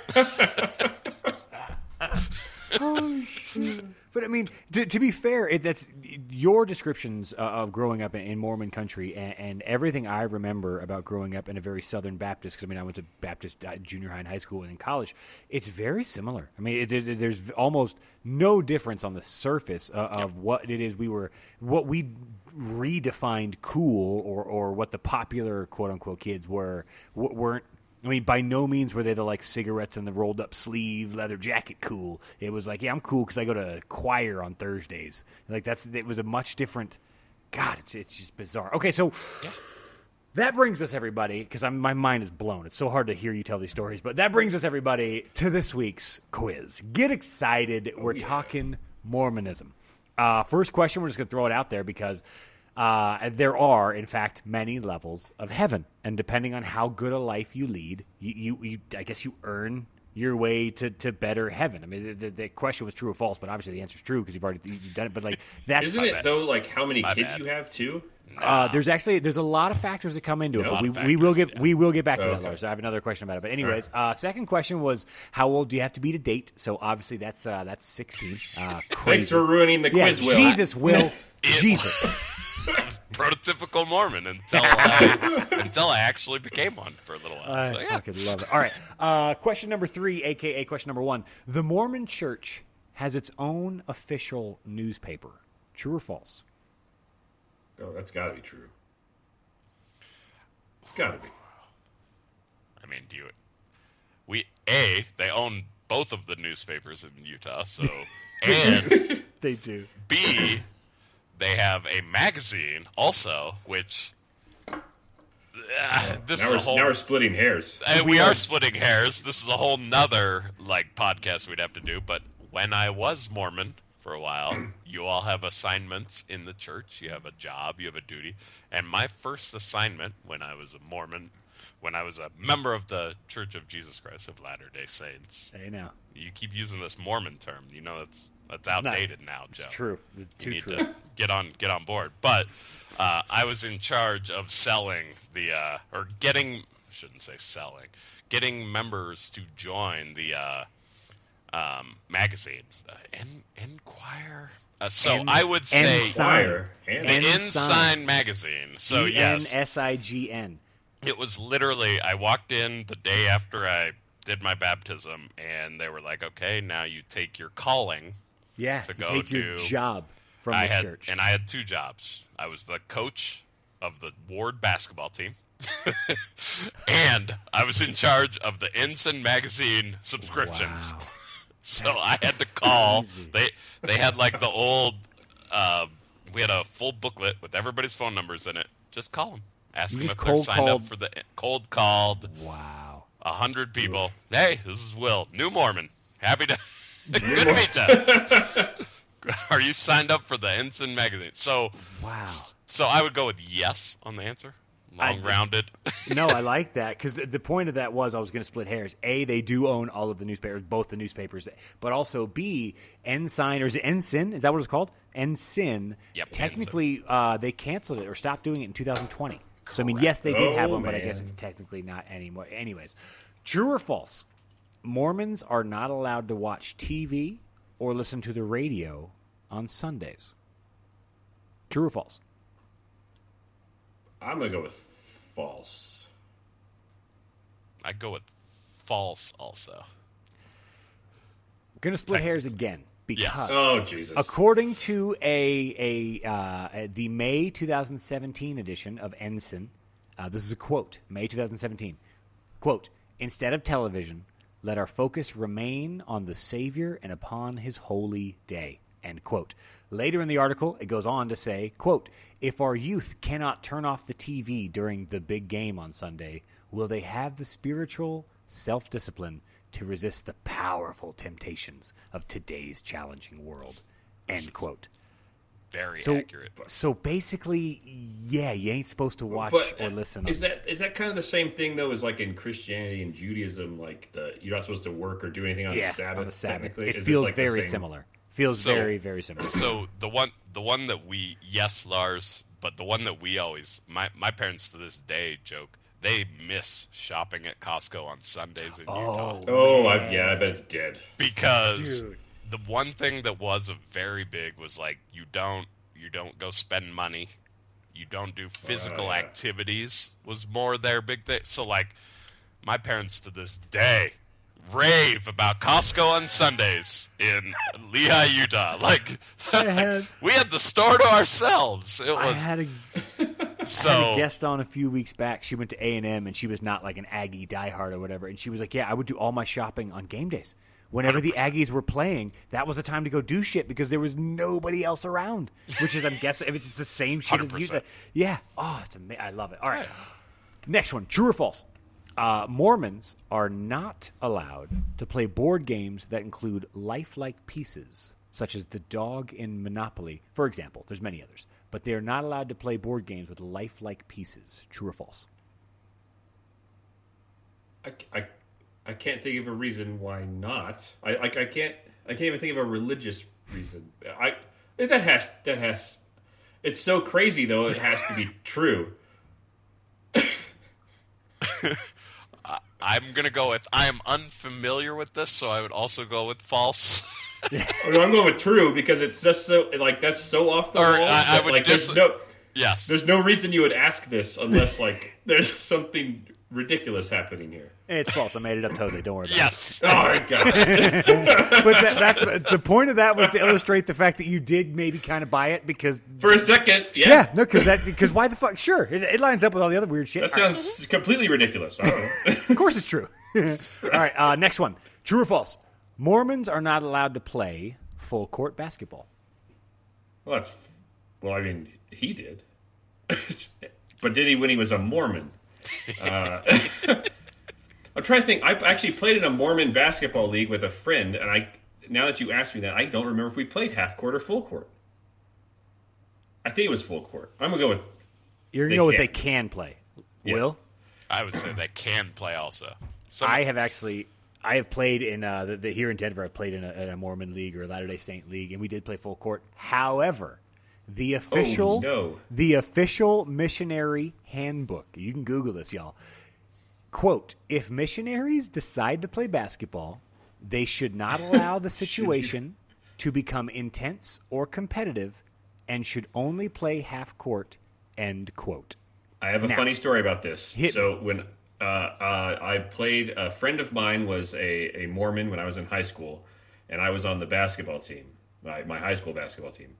S1: Holy shit. But I mean, to, to be fair, it, that's your descriptions uh, of growing up in, in Mormon country and, and everything I remember about growing up in a very Southern Baptist. Because I mean, I went to Baptist uh, junior high and high school and in college. It's very similar. I mean, it, it, there's almost no difference on the surface uh, of what it is we were, what we redefined cool, or or what the popular quote unquote kids were w- weren't I mean, by no means were they the like cigarettes and the rolled up sleeve leather jacket cool. It was like, yeah, I'm cool because I go to choir on Thursdays. Like that's it was a much different. God, it's it's just bizarre. Okay, so that brings us everybody because my mind is blown. It's so hard to hear you tell these stories, but that brings us everybody to this week's quiz. Get excited. We're
S2: yeah.
S1: talking Mormonism. Uh, first question, we're just going to throw it out there because uh, there are, in fact, many levels of heaven, and depending on how good a life you lead, you, you, you I guess you earn your way to, to better heaven. I mean, the, the question was true or false, but obviously the answer is true because you've already you've done it. But like that's
S2: Isn't it
S3: bad.
S2: though? Like how many
S3: My
S2: kids
S3: bad.
S2: you have too?
S1: uh, there's actually there's a lot of factors that come into it,
S2: Yeah.
S1: but we,
S3: lot of
S1: we will get
S3: yeah.
S1: we will get back to that,
S2: Okay.
S1: Lars. I have another question about it. But anyways, uh, second question was how old do you have to be to date? So obviously that's uh, that's 16. Uh, crazy.
S2: Thanks for ruining the
S1: yeah,
S2: quiz, Will.
S1: Jesus, Will, Jesus.
S3: Prototypical Mormon until I, until I actually became one for a little while.
S1: I
S3: So, yeah.
S1: fucking love it. All right. Uh, question number three, aka question number one. The Mormon Church has its own official newspaper. True or false?
S2: Oh, that's got to be true. It's got to be.
S3: I mean, do you? We a they own both of the newspapers in Utah, so and
S1: They do.
S3: B they have a magazine also, which uh, this
S2: Now
S3: is
S2: we're,
S3: a whole.
S2: now we're splitting hairs.
S3: and we are splitting hairs. This is a whole nother like podcast we'd have to do. But when I was Mormon for a while, you all have assignments in the church. You have a job. You have a duty. And my first assignment when I was a Mormon, when I was a member of the Church of Jesus Christ of Latter Day Saints,
S1: Hey, now.
S3: you keep using this Mormon term. You know that's that's outdated now,
S1: It's
S3: Joe.
S1: true. It's
S3: You need
S1: true.
S3: to get on get on board. But uh, I was in charge of selling the uh, or getting I shouldn't say selling, getting members to join the uh, um, magazine, uh, En- Enquire. Uh, so
S1: Ens-
S3: I would say
S1: Ensign.
S2: Fire.
S3: The
S1: Ensign.
S3: Ensign magazine. So
S1: N
S3: yes,
S1: S I G N.
S3: it was literally I walked in the day after I did my baptism, and they were like, "Okay, now you take your calling."
S1: Yeah.
S3: To go
S1: take your job from
S3: I
S1: the
S3: had,
S1: church.
S3: and I had two jobs. I was the coach of the ward basketball team, and I was in charge of the Ensign magazine subscriptions.
S1: Wow.
S3: So I had to call.
S1: crazy.
S3: They they had like the old. Uh, we had a full booklet with everybody's phone numbers in it. Just call them. Ask
S1: You
S3: them if they're signed
S1: called-
S3: up for the cold called
S1: Wow.
S3: a hundred people. Hey, this is Will, new Mormon. Happy to good to meet you. Are you signed up for the Ensign magazine? So,
S1: Wow.
S3: so I would go with yes on the answer.
S1: I-
S3: Long rounded.
S1: no, I like that because the point of that was I was going to split hairs. A, they do own all of the newspapers, both the newspapers, but also B, Ensign or is it Ensign? Is that what it's called? Ensign.
S3: Yep,
S1: Technically, uh, they canceled it or stopped doing it in 2020. So I mean, yes, they did have
S2: Oh,
S1: one, but I guess it's technically not anymore. Anyways, true or false? Mormons are not allowed to watch TV or listen to the radio on Sundays. True or false?
S2: I'm gonna go with false.
S3: I'd go with false also.
S1: Going to split hairs again because
S3: Yes.
S2: Oh Jesus!
S1: According to a a uh, the May 2017 edition of Ensign, uh, this is a quote, May 2017. Quote: Instead of television, let our focus remain on the Savior and upon His holy day. End quote. Later in the article, it goes on to say, quote, If our youth cannot turn off the TV during the big game on Sunday, will they have the spiritual self discipline to resist the powerful temptations of today's challenging world? End quote.
S3: Very
S1: So,
S3: accurate.
S1: so basically, yeah, you ain't supposed to watch
S2: But
S1: or listen.
S2: Is that is that kind of the same thing though as like in Christianity and Judaism? Like the you're not supposed to work or do anything on
S1: yeah,
S2: the Sabbath.
S1: on the Sabbath.
S2: technically?
S1: It
S2: Is
S1: feels
S2: like
S1: very similar. Feels
S3: So-
S1: very, very similar.
S3: So the one the one that we yes Lars, but the one that we always my my parents to this day joke they miss shopping at Costco on Sundays in Utah
S2: Oh, oh I, yeah, I bet it's dead.
S3: because
S1: Dude.
S3: The one thing that was a very big was like you don't you don't go spend money you don't do oh, physical
S2: yeah.
S3: activities was more their big thing so like my parents to this day rave about Costco on Sundays in Lehi, Utah. Like
S1: had-
S3: we had the store to ourselves. It
S1: I
S3: was
S1: had a had a guest on a few weeks back. She went to A and M, and she was not like an Aggie diehard or whatever. And she was like, "Yeah, I would do all my shopping on game days. Whenever the Aggies were playing, that was the time to go do shit because there was nobody else around. Which is, I'm guessing, if it's the same shit as you. Yeah. Oh, it's amazing. I love it. All right. Next one, true or false? Uh, Mormons are not allowed to play board games that include lifelike pieces, such as the dog in Monopoly, for example. There's many others, but they are not allowed to play board games with lifelike pieces. True or false?
S2: I, I, I can't think of a reason why not. I like I can't I can't even think of a religious reason. I eh, that has that has it's so crazy though it has to be true.
S3: I'm gonna go with I am unfamiliar with this, so I would also go with false.
S2: I'm going with true because it's just so like that's so off the
S3: Or
S2: wall.
S3: I- I would
S2: like
S3: dis-
S2: there's no
S3: yes.
S2: there's no reason you would ask this unless like there's something ridiculous happening here.
S1: It's false. I made it up totally. Don't worry about
S3: yes.
S2: Oh my god!
S1: But that, that's the point of that was to illustrate the fact that you did maybe kind of buy it because
S2: For a second, yeah,
S1: yeah, no, because that because why the fuck? Sure, it, it lines up with all the other weird shit.
S2: that
S1: All right.
S2: sounds completely ridiculous. I don't know.
S1: Of course, it's true. All right, uh, next one. True or false? Mormons are not allowed to play full court basketball.
S2: well, that's well. I mean, he did, but did he when he was a Mormon? Uh, I'm trying to think. I actually played in a Mormon basketball league with a friend, and I now that you asked me that, I don't remember if we played half court or full court. I think it was full court. I'm gonna go with
S1: You're gonna know what
S2: can't.
S1: they can play.
S2: Yeah.
S1: Will
S3: I would say they can play also. Some,
S1: I have actually I have played in uh, the, the here in Denver. I've played in a, in a Mormon league or a Latter Day Saint league, and we did play full court. However, the official
S2: no.
S1: the official missionary handbook. You can Google this, y'all. Quote: If missionaries decide to play basketball, they should not allow the situation to become intense or competitive, and should only play half court. End quote.
S2: I have a
S1: Now-
S2: funny story about this.
S1: Hit
S2: so when uh, uh, I played, a friend of mine was a, a Mormon when I was in high school, and I was on the basketball team, my, my high school basketball team.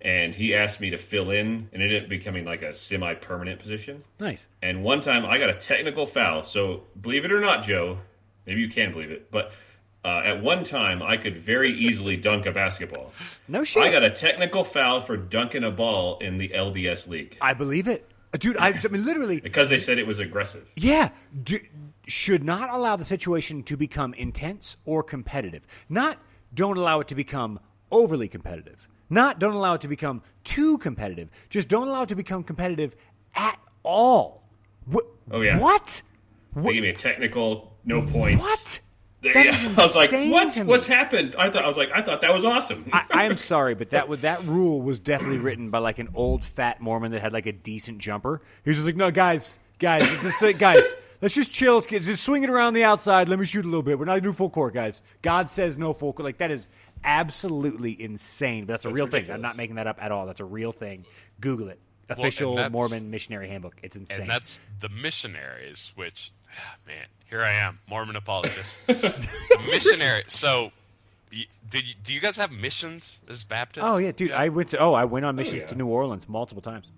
S2: And he asked me to fill in, and it ended up becoming like a semi-permanent position.
S1: Nice.
S2: And one time I got a technical foul. So believe it or not, Joe, maybe you can believe it, but uh, at one time I could very easily dunk a basketball.
S1: No shit.
S2: I got a technical foul for dunking a ball in the LDS league
S1: I believe it, Uh, dude. I, I mean, literally.
S2: because they said it was aggressive.
S1: Yeah, do, should not allow the situation to become intense or competitive. Not don't allow it to become overly competitive. Not don't allow it to become too competitive. Just don't allow it to become competitive at all. What?
S2: Oh, yeah.
S1: What?
S2: They gave me a technical, no points.
S1: What?
S2: They-
S1: That is
S2: I was like, "What? What's happened?" I thought I was like, "I thought that was awesome."
S1: I, am sorry, but that was that rule was definitely written by like an old fat Mormon that had like a decent jumper. He was just like, "No, guys, guys, just, guys, let's just chill. Just swing it around the outside. Let me shoot a little bit. We're not gonna do full court, guys. God says no full court. Like that is absolutely insane. But that's a
S2: That's
S1: real thing. I'm not making that up at all. That's a real thing. Google it.
S3: and
S1: Official
S3: that's-
S1: Mormon missionary handbook. It's insane.
S3: and that's the missionaries, which, ah, man, here I am, Mormon apologist. missionary. So, y- did you, do you guys have missions as Baptists?
S1: oh yeah, dude. I went to oh I went on missions
S2: yeah.
S1: to New Orleans multiple times.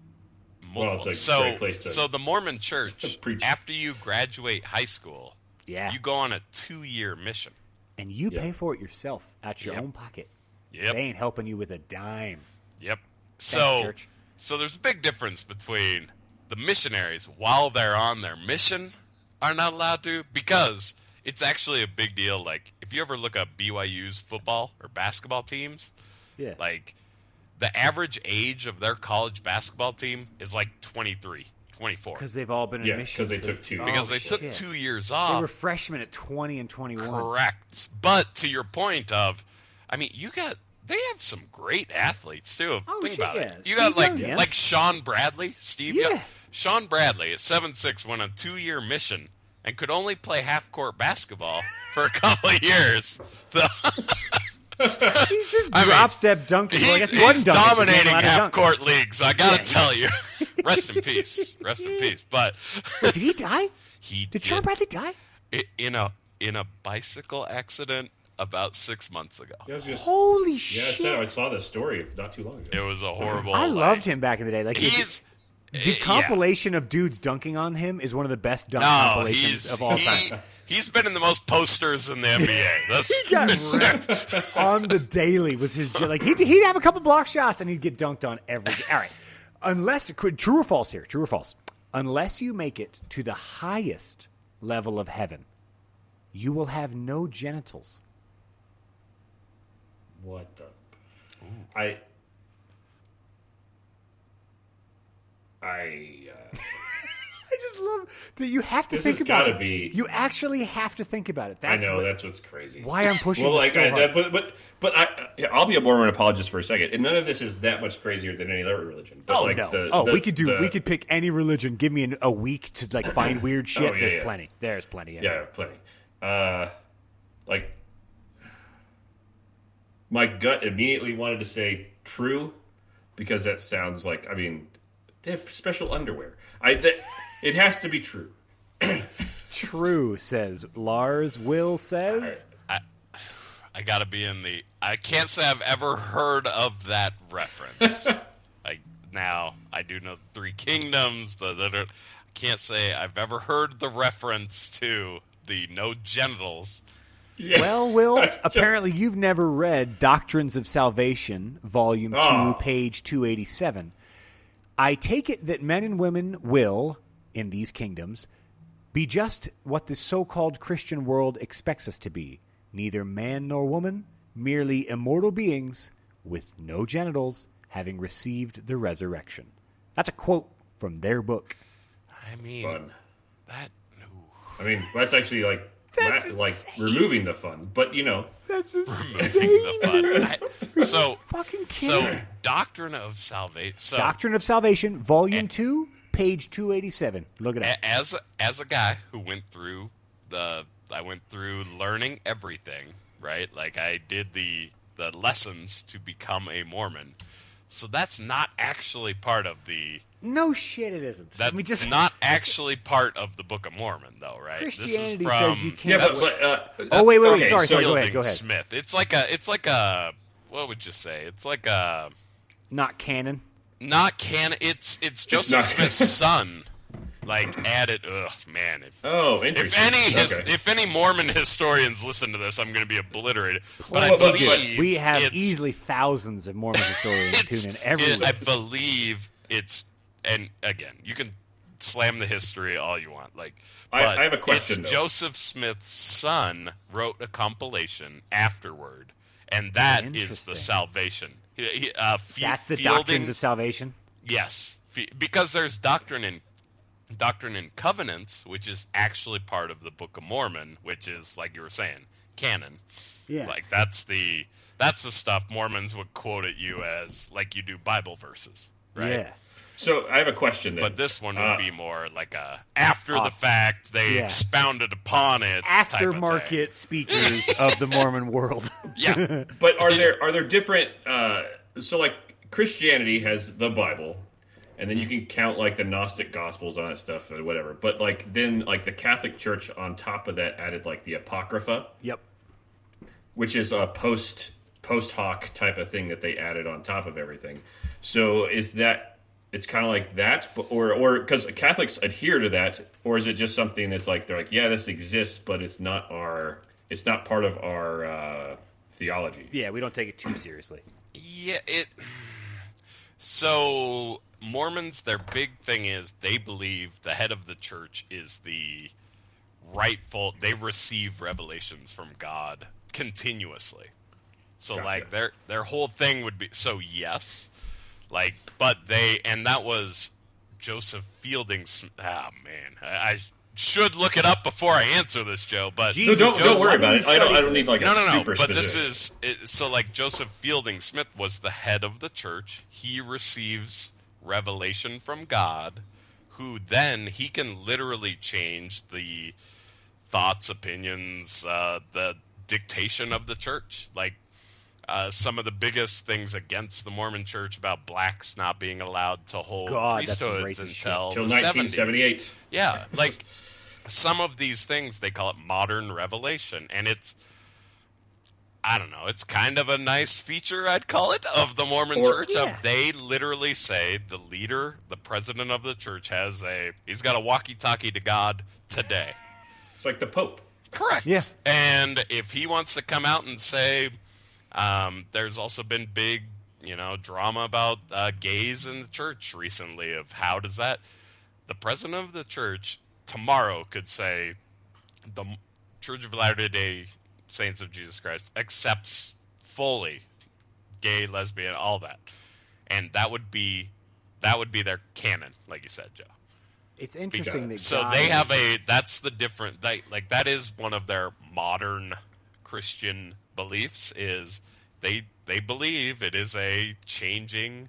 S3: Multiple.
S2: it's like
S3: so,
S2: to-
S3: so the Mormon Church, after you graduate high school,
S1: Yeah,
S3: you go on a two-year mission.
S1: And you
S2: Yeah.
S1: pay for it yourself out your
S3: Yep.
S1: own pocket.
S3: Yep.
S1: They ain't helping you with a dime.
S3: Yep. So,
S1: church.
S3: so there's a big difference between the missionaries while they're on their mission are not allowed to because it's actually a big deal. Like if you ever look up BYU's football or basketball teams,
S1: Yeah.
S3: like the average age of their college basketball team is like 23, 24
S1: Because they've all been in
S2: Yeah,
S1: missions.
S2: 'cause they took two.
S3: because
S1: Oh,
S3: they took two years off.
S1: They
S3: off.
S1: were freshmen at 20 and 21.
S3: Correct. But to your point of, I mean, you got they have some great athletes too.
S1: Oh,
S3: Think
S1: shit,
S3: about
S1: yeah.
S3: it. You
S1: Steve
S3: got like
S1: Young,
S3: like Shawn Bradley, Steve. Young.
S1: Yeah.
S3: Shawn Bradley at seven six went on a two year mission and could only play half court basketball for a couple of years. The,
S1: He's just
S3: I mean,
S1: drop step dunking. Well, I guess he
S3: he's
S1: wasn't dunking 'cause he
S3: dominating
S1: didn't know how to
S3: half
S1: dunk.
S3: court leagues. I gotta
S1: Yeah.
S3: tell you, rest in peace, rest in peace. But
S1: Did he die?
S3: he
S1: Did Shawn Bradley die?
S3: in a in a bicycle accident about six months ago.
S2: Yeah, I just-
S1: Holy
S2: yeah, I said I saw this story not too long ago.
S3: It was a horrible.
S1: I
S3: like-
S1: loved him back in the day. Like
S3: He's
S1: The eh,
S3: yeah.
S1: compilation of dudes dunking on him is one of the best dunk
S3: No,
S1: compilations of all
S3: he,
S1: time.
S3: He's been in the most posters in the NBA. That's
S1: He got wrecked on the daily was his j- like he'd, he'd have a couple block shots and he'd get dunked on every all right unless it could true or false here true or false unless you make it to the highest level of heaven you will have no genitals
S2: What the? I. I. Uh,
S1: i just love that you have to
S2: This
S1: think about it
S2: be-
S1: you actually have to think about it
S2: I know
S1: what-
S2: that's what's crazy.
S1: why i'm pushing
S2: Well,
S1: this
S2: like,
S1: so
S2: I,
S1: hard.
S2: but but but I, I'll be a Mormon apologist for a second, and none of this is that much crazier than any other religion. But
S1: Oh
S2: like
S1: no!
S2: the-
S1: oh,
S2: the-
S1: we could do.
S2: the-
S1: we could pick any religion. Give me an, a week to like find weird shit.
S2: Oh, yeah,
S1: There's
S2: yeah.
S1: plenty. There's plenty. Yeah.
S2: Yeah, plenty. Uh, like, my gut immediately wanted to say true because that sounds like. I mean, they have special underwear. I that, it has to be true.
S1: True says Lars. Will says.
S3: I, I gotta be in the. I can't say I've ever heard of that reference. I now I do know Three Kingdoms. The, the, the- I can't say I've ever heard the reference to the no genitals.
S2: Yeah.
S1: Well, Will, apparently you've never read Doctrines of Salvation, Volume
S2: Oh.
S1: 2, ah. page 287. I take it that men and women will, in these kingdoms, be just what the so called Christian world expects us to be neither man nor woman, merely immortal beings with no genitals, having received the resurrection. That's a quote from their book.
S3: I mean
S2: fun.
S3: that. ooh.
S2: I mean, that's actually like
S1: That's
S2: ma- like removing the fun, but you know,
S1: That's
S3: removing the fun. I- so
S1: fucking
S3: so doctrine of salvation. So
S1: Doctrine of Salvation, Volume eh. 2, page 287. Look at it up.
S3: a- as a, as a guy who went through the I went through learning everything, right? Like I did the the lessons to become a Mormon. So that's not actually part of the
S1: No shit, it isn't.
S3: that's
S1: Let me just
S3: not actually part of the Book of Mormon though, right?
S1: Christianity
S3: this is from,
S1: says you can't.
S2: but, but uh,
S1: oh wait, wait, wait.
S2: okay,
S1: sorry,
S2: so
S1: sorry. Go ahead. Go ahead.
S3: Smith. It's like a it's like a what would you say? It's like a
S1: Not canon.
S3: Not can it's it's Joseph
S2: not-
S3: Smith's son. Like added ugh man, if
S2: oh,
S3: If any his,
S2: Okay.
S3: if any Mormon historians listen to this, I'm going to be obliterated. But I
S2: Well, but-
S3: believe
S1: We have
S3: it's-
S1: easily thousands of Mormon historians
S3: it's-
S1: tune in every
S3: it- I believe it's and again, you can slam the history all you want. Like,
S2: I-
S3: but
S2: I have a question,
S3: It's. Joseph Smith's son wrote a compilation afterward, and that is the salvation. Uh, Fe-
S1: That's the
S3: Fielding-
S1: doctrines of salvation.
S3: Yes, Fe- because there's doctrine in doctrine and covenants, which is actually part of the Book of Mormon, which is like you were saying, canon.
S1: Yeah.
S3: Like that's the that's the stuff Mormons would quote at you as like you do Bible verses, right?
S1: Yeah.
S2: So I have a question then.
S3: But this one would
S2: Uh,
S3: be more like a after
S1: Uh,
S3: the fact they
S1: yeah.
S3: expounded upon it. type of.
S1: Aftermarket speakers of the Mormon world.
S3: Yeah.
S2: But are there are there different? Uh, so like Christianity has the Bible, and then you can count like the Gnostic Gospels on it, stuff or whatever. But like then like the Catholic Church on top of that added like the Apocrypha,
S1: yep.
S2: which is a post post hoc type of thing that they added on top of everything. So is that it's kind of like that, but, or or because Catholics adhere to that, or is it just something that's like they're like, yeah, this exists, but it's not our, it's not part of our uh, theology.
S1: Yeah, we don't take it too seriously.
S3: Yeah, it. So Mormons, their big thing is they believe the head of the church is the rightful. They receive revelations from God continuously. So
S2: Gotcha.
S3: like their their whole thing would be so yes, like but they and that was Joseph Fielding. Sm- Ah man, I, I should look it up before I answer this, Joe. But
S2: No, don't, don't worry about it. I don't.
S1: study
S2: I don't need like
S3: no,
S2: a
S3: no, no.
S2: super
S3: But
S2: specific.
S3: this is it, so like Joseph Fielding Smith was the head of the church. He receives revelation from God, who then he can literally change the thoughts, opinions, uh, the dictation of the church. Like uh, some of the biggest things against the Mormon Church about blacks not being allowed to hold
S1: God, that's
S3: priesthoods
S1: racist
S3: until
S2: Till
S3: the 70s.
S2: 1978.
S3: Yeah, like some of these things they call it modern revelation, and it's I don't know. It's kind of a nice feature, I'd call it, of the Mormon
S2: Or-
S3: Church.
S1: Yeah.
S3: Of they literally say the leader, the president of the church, has a he's got a walkie-talkie to God today.
S2: It's like the Pope.
S3: Correct.
S1: Yeah.
S3: And if he wants to come out and say, um, there's also been big, you know, drama about uh, gays in the church recently. Of how does that? The president of the church tomorrow could say, the Church of Latter Day Saints of Jesus Christ accepts fully gay, lesbian, all that, and that would be that would be their canon, like you said, Joe.
S1: It's interesting that
S3: So
S1: God
S3: they have a that's the different they, like that is one of their modern Christian beliefs is they they believe it is a changing,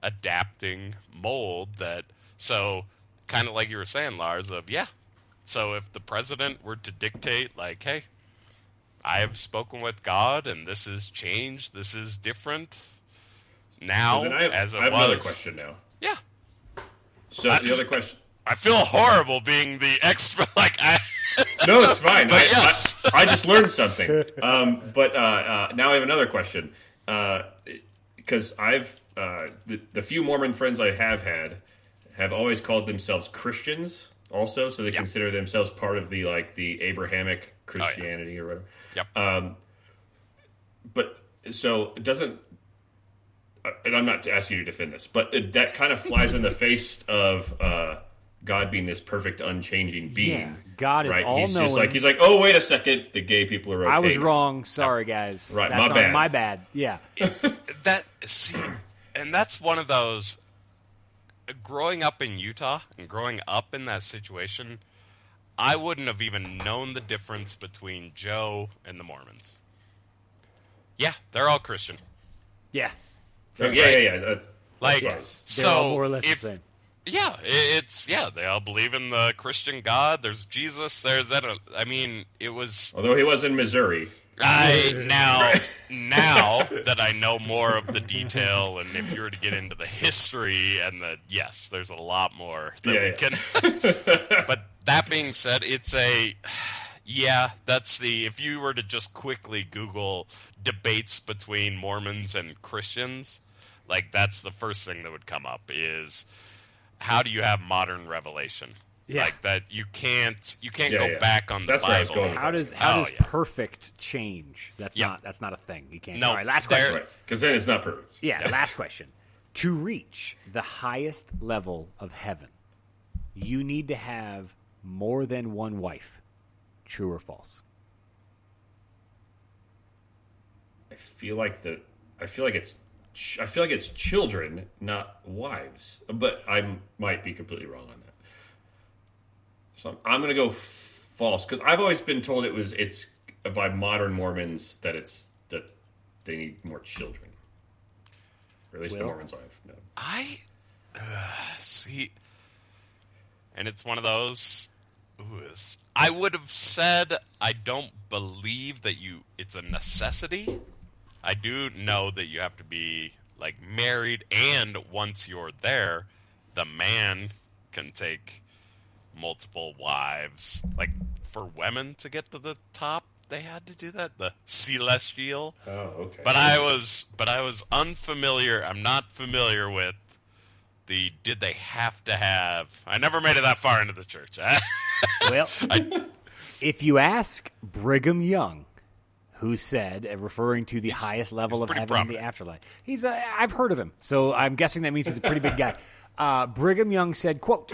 S3: adapting mold that so kind of like you were saying, Lars, of yeah. So if the president were to dictate like, hey, I have spoken with God and this is changed, this is different now
S2: So have,
S3: as it
S2: I have
S3: was.
S2: another question now.
S3: Yeah.
S2: So
S3: I-
S2: the other question.
S3: I feel horrible being the expert. Like I,
S2: No, it's fine. I,
S3: yes.
S2: I, I just learned something. Um, but uh, uh, now I have another question because I've uh, the, the few Mormon friends I have had have always called themselves Christians. Also, so they
S3: Yeah.
S2: consider themselves part of the like the Abrahamic Christianity or whatever.
S3: Yep.
S2: Um, but so it doesn't. uh, And I'm not asking you to defend this, but it, that kind of flies in the face of uh, God being this perfect, unchanging being.
S1: Yeah, God is
S2: right?
S1: all
S2: he's
S1: knowing.
S2: just like he's like, oh wait a second, the gay people are okay.
S1: I was wrong. Sorry, guys.
S2: Right,
S1: That's
S2: my bad.
S1: My bad. Yeah.
S3: that see, and that's one of those. Growing up in Utah and growing up in that situation, I wouldn't have even known the difference between Joe and the Mormons. Yeah, they're all Christian.
S1: Yeah.
S2: Oh, yeah, yeah, yeah. Uh,
S3: Like,
S2: that's
S3: so
S1: more or less
S3: if,
S1: the same.
S3: Yeah, it's yeah. They all believe in the Christian God. There's Jesus. There's that. uh, I mean, it was.
S2: Although he was in Missouri.
S3: I now now that I know more of the detail, and if you were to get into the history and the yes, there's a lot more that
S2: Yeah,
S3: we
S2: yeah.
S3: can. but that being said, it's a yeah. That's the if you were to just quickly Google debates between Mormons and Christians, like that's the first thing that would come up is how do you have modern revelation?
S1: Yeah.
S3: Like that you can't you can't
S2: Yeah,
S3: go
S2: yeah.
S3: back on the
S2: That's where
S3: Bible.
S2: going with
S1: How does oh, how
S3: Oh,
S1: does
S3: yeah.
S1: perfect change? That's
S3: Yeah.
S1: not that's not a thing. You can't.
S3: No,
S1: All right, last
S3: there-
S1: question.
S2: Right. Because then it's not perfect.
S1: Yeah, last question. To reach the highest level of heaven, you need to have more than one wife. True or false?
S2: I feel like the. I feel like it's. I feel like it's children, not wives. But I might be completely wrong on that. So I'm, going to go f- false because I've always been told it was it's by modern Mormons that it's that they need more children. Or at least the Mormons I've known.
S3: I uh, see, and it's one of those. Ooh, I would have said I don't believe that you. It's a necessity. I do know that you have to be like married, and once you're there, the man can take multiple wives. Like for women to get to the top, they had to do that. The celestial.
S2: Oh, okay.
S3: But I was but I was unfamiliar. I'm not familiar with the did they have to have I never made it that far into the church.
S1: Well,
S3: I,
S1: if you ask Brigham Young, who said, uh, referring to the highest level of
S3: pretty
S1: heaven in the afterlife, he's uh, I've heard of him, so I'm guessing that means he's a pretty big guy. Uh, Brigham Young said, "quote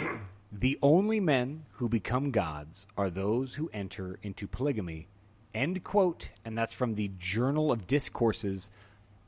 S1: The only men who become gods are those who enter into polygamy." End quote. And that's from the Journal of Discourses,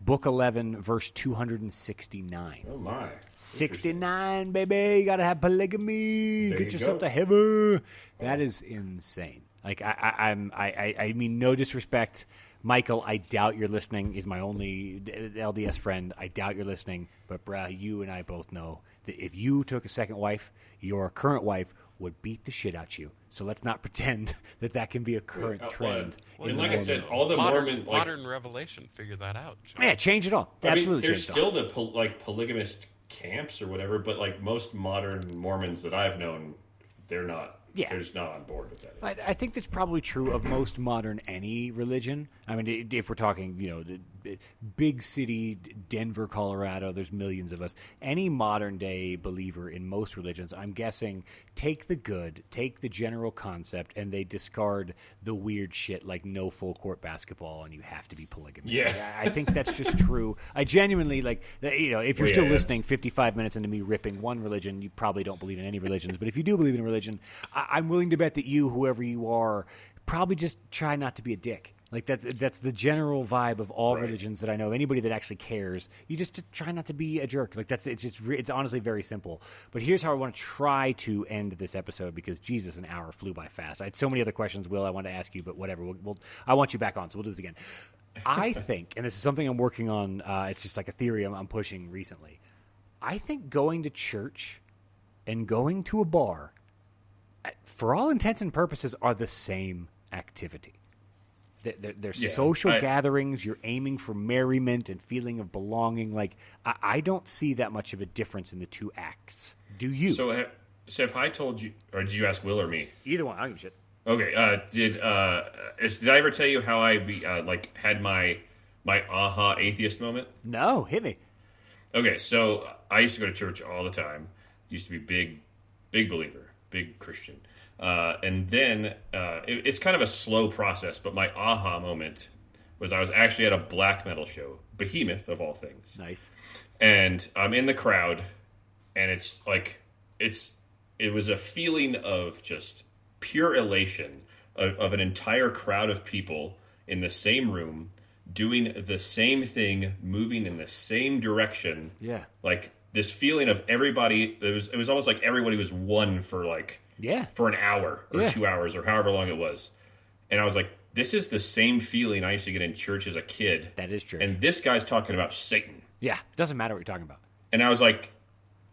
S1: Book 11, verse 269.
S2: oh my.
S1: 69, baby. You gotta have polygamy.
S2: There
S1: Get
S2: you
S1: yourself
S2: go.
S1: to heaven. That is insane. Like I, I I'm I, I, I mean no disrespect, Michael. I doubt you're listening. He's my only LDS friend. I doubt you're listening. But bruh, you and I both know that if you took a second wife, your current wife would beat the shit out you. So let's not pretend that that can be a current
S2: Uh,
S1: trend.
S2: well, and like
S1: the
S2: I said, all the
S3: modern,
S2: Mormon like,
S3: modern revelation figure that out.
S1: yeah, change it all.
S2: I mean,
S1: Absolutely,
S2: there's
S1: change all.
S2: still the pol- like polygamist camps or whatever, but like most modern Mormons that I've known, they're not
S1: Yeah.
S2: just not on board with that.
S1: I, I think that's probably true of most modern any religion. I mean, if we're talking, you know, big city, Denver, Colorado, there's millions of us. Any modern day believer in most religions, I'm guessing, take the good, take the general concept, and they discard the weird shit like no full court basketball and you have to be polygamous.
S2: Yeah.
S1: Like, I think that's just true. I genuinely like, you know, if you're
S2: Well,
S1: still
S2: yeah,
S1: listening 55 minutes into me ripping one religion, you probably don't believe in any religions. But if you do believe in a religion, I- I'm willing to bet that you, whoever you are, probably just try not to be a dick. Like that, that's the general vibe of all
S2: Right.
S1: religions that I know. Anybody that actually cares, you just try not to be a jerk. Like that's it's just it's honestly very simple. But here's how I want to try to end this episode because Jesus, an hour flew by fast. I had so many other questions, Will, I want to ask you, but whatever. We'll, we'll, I want you back on, so we'll do this again. I think, and this is something I'm working on. Uh, it's just like a theory I'm, I'm pushing recently. I think going to church and going to a bar, uh, for all intents and purposes, are the same activity. They're, they're,
S2: Yeah,
S1: social
S2: I-
S1: gatherings. You're aiming for merriment and feeling of belonging. Like I, I don't see that much of a difference in the two acts. Do you?
S2: So, ha- so if I told you, or did you ask Will or me?
S1: Either one. I don't give a shit.
S2: Okay. Uh, did uh, is, did I ever tell you how I be, uh, like had my my aha atheist moment?
S1: No, hit me.
S2: Okay, so I used to go to church all the time. Used to be big, big believer, big Christian. Uh, and then uh, it, it's kind of a slow process, but my aha moment was I was actually at a black metal show, Behemoth of all things,
S1: Nice.
S2: and I'm in the crowd, and it's like it's it was a feeling of just pure elation of, of an entire crowd of people in the same room doing the same thing, moving in the same direction
S1: Yeah.
S2: like this feeling of everybody it was it was almost like everybody was one for like
S1: Yeah.
S2: for an hour or
S1: Yeah.
S2: two hours or however long it was and i was like this is the same feeling i used to get in church as a kid
S1: That is true.
S2: and this guy's talking about satan
S1: yeah. It doesn't matter what you're talking about.
S2: and i was like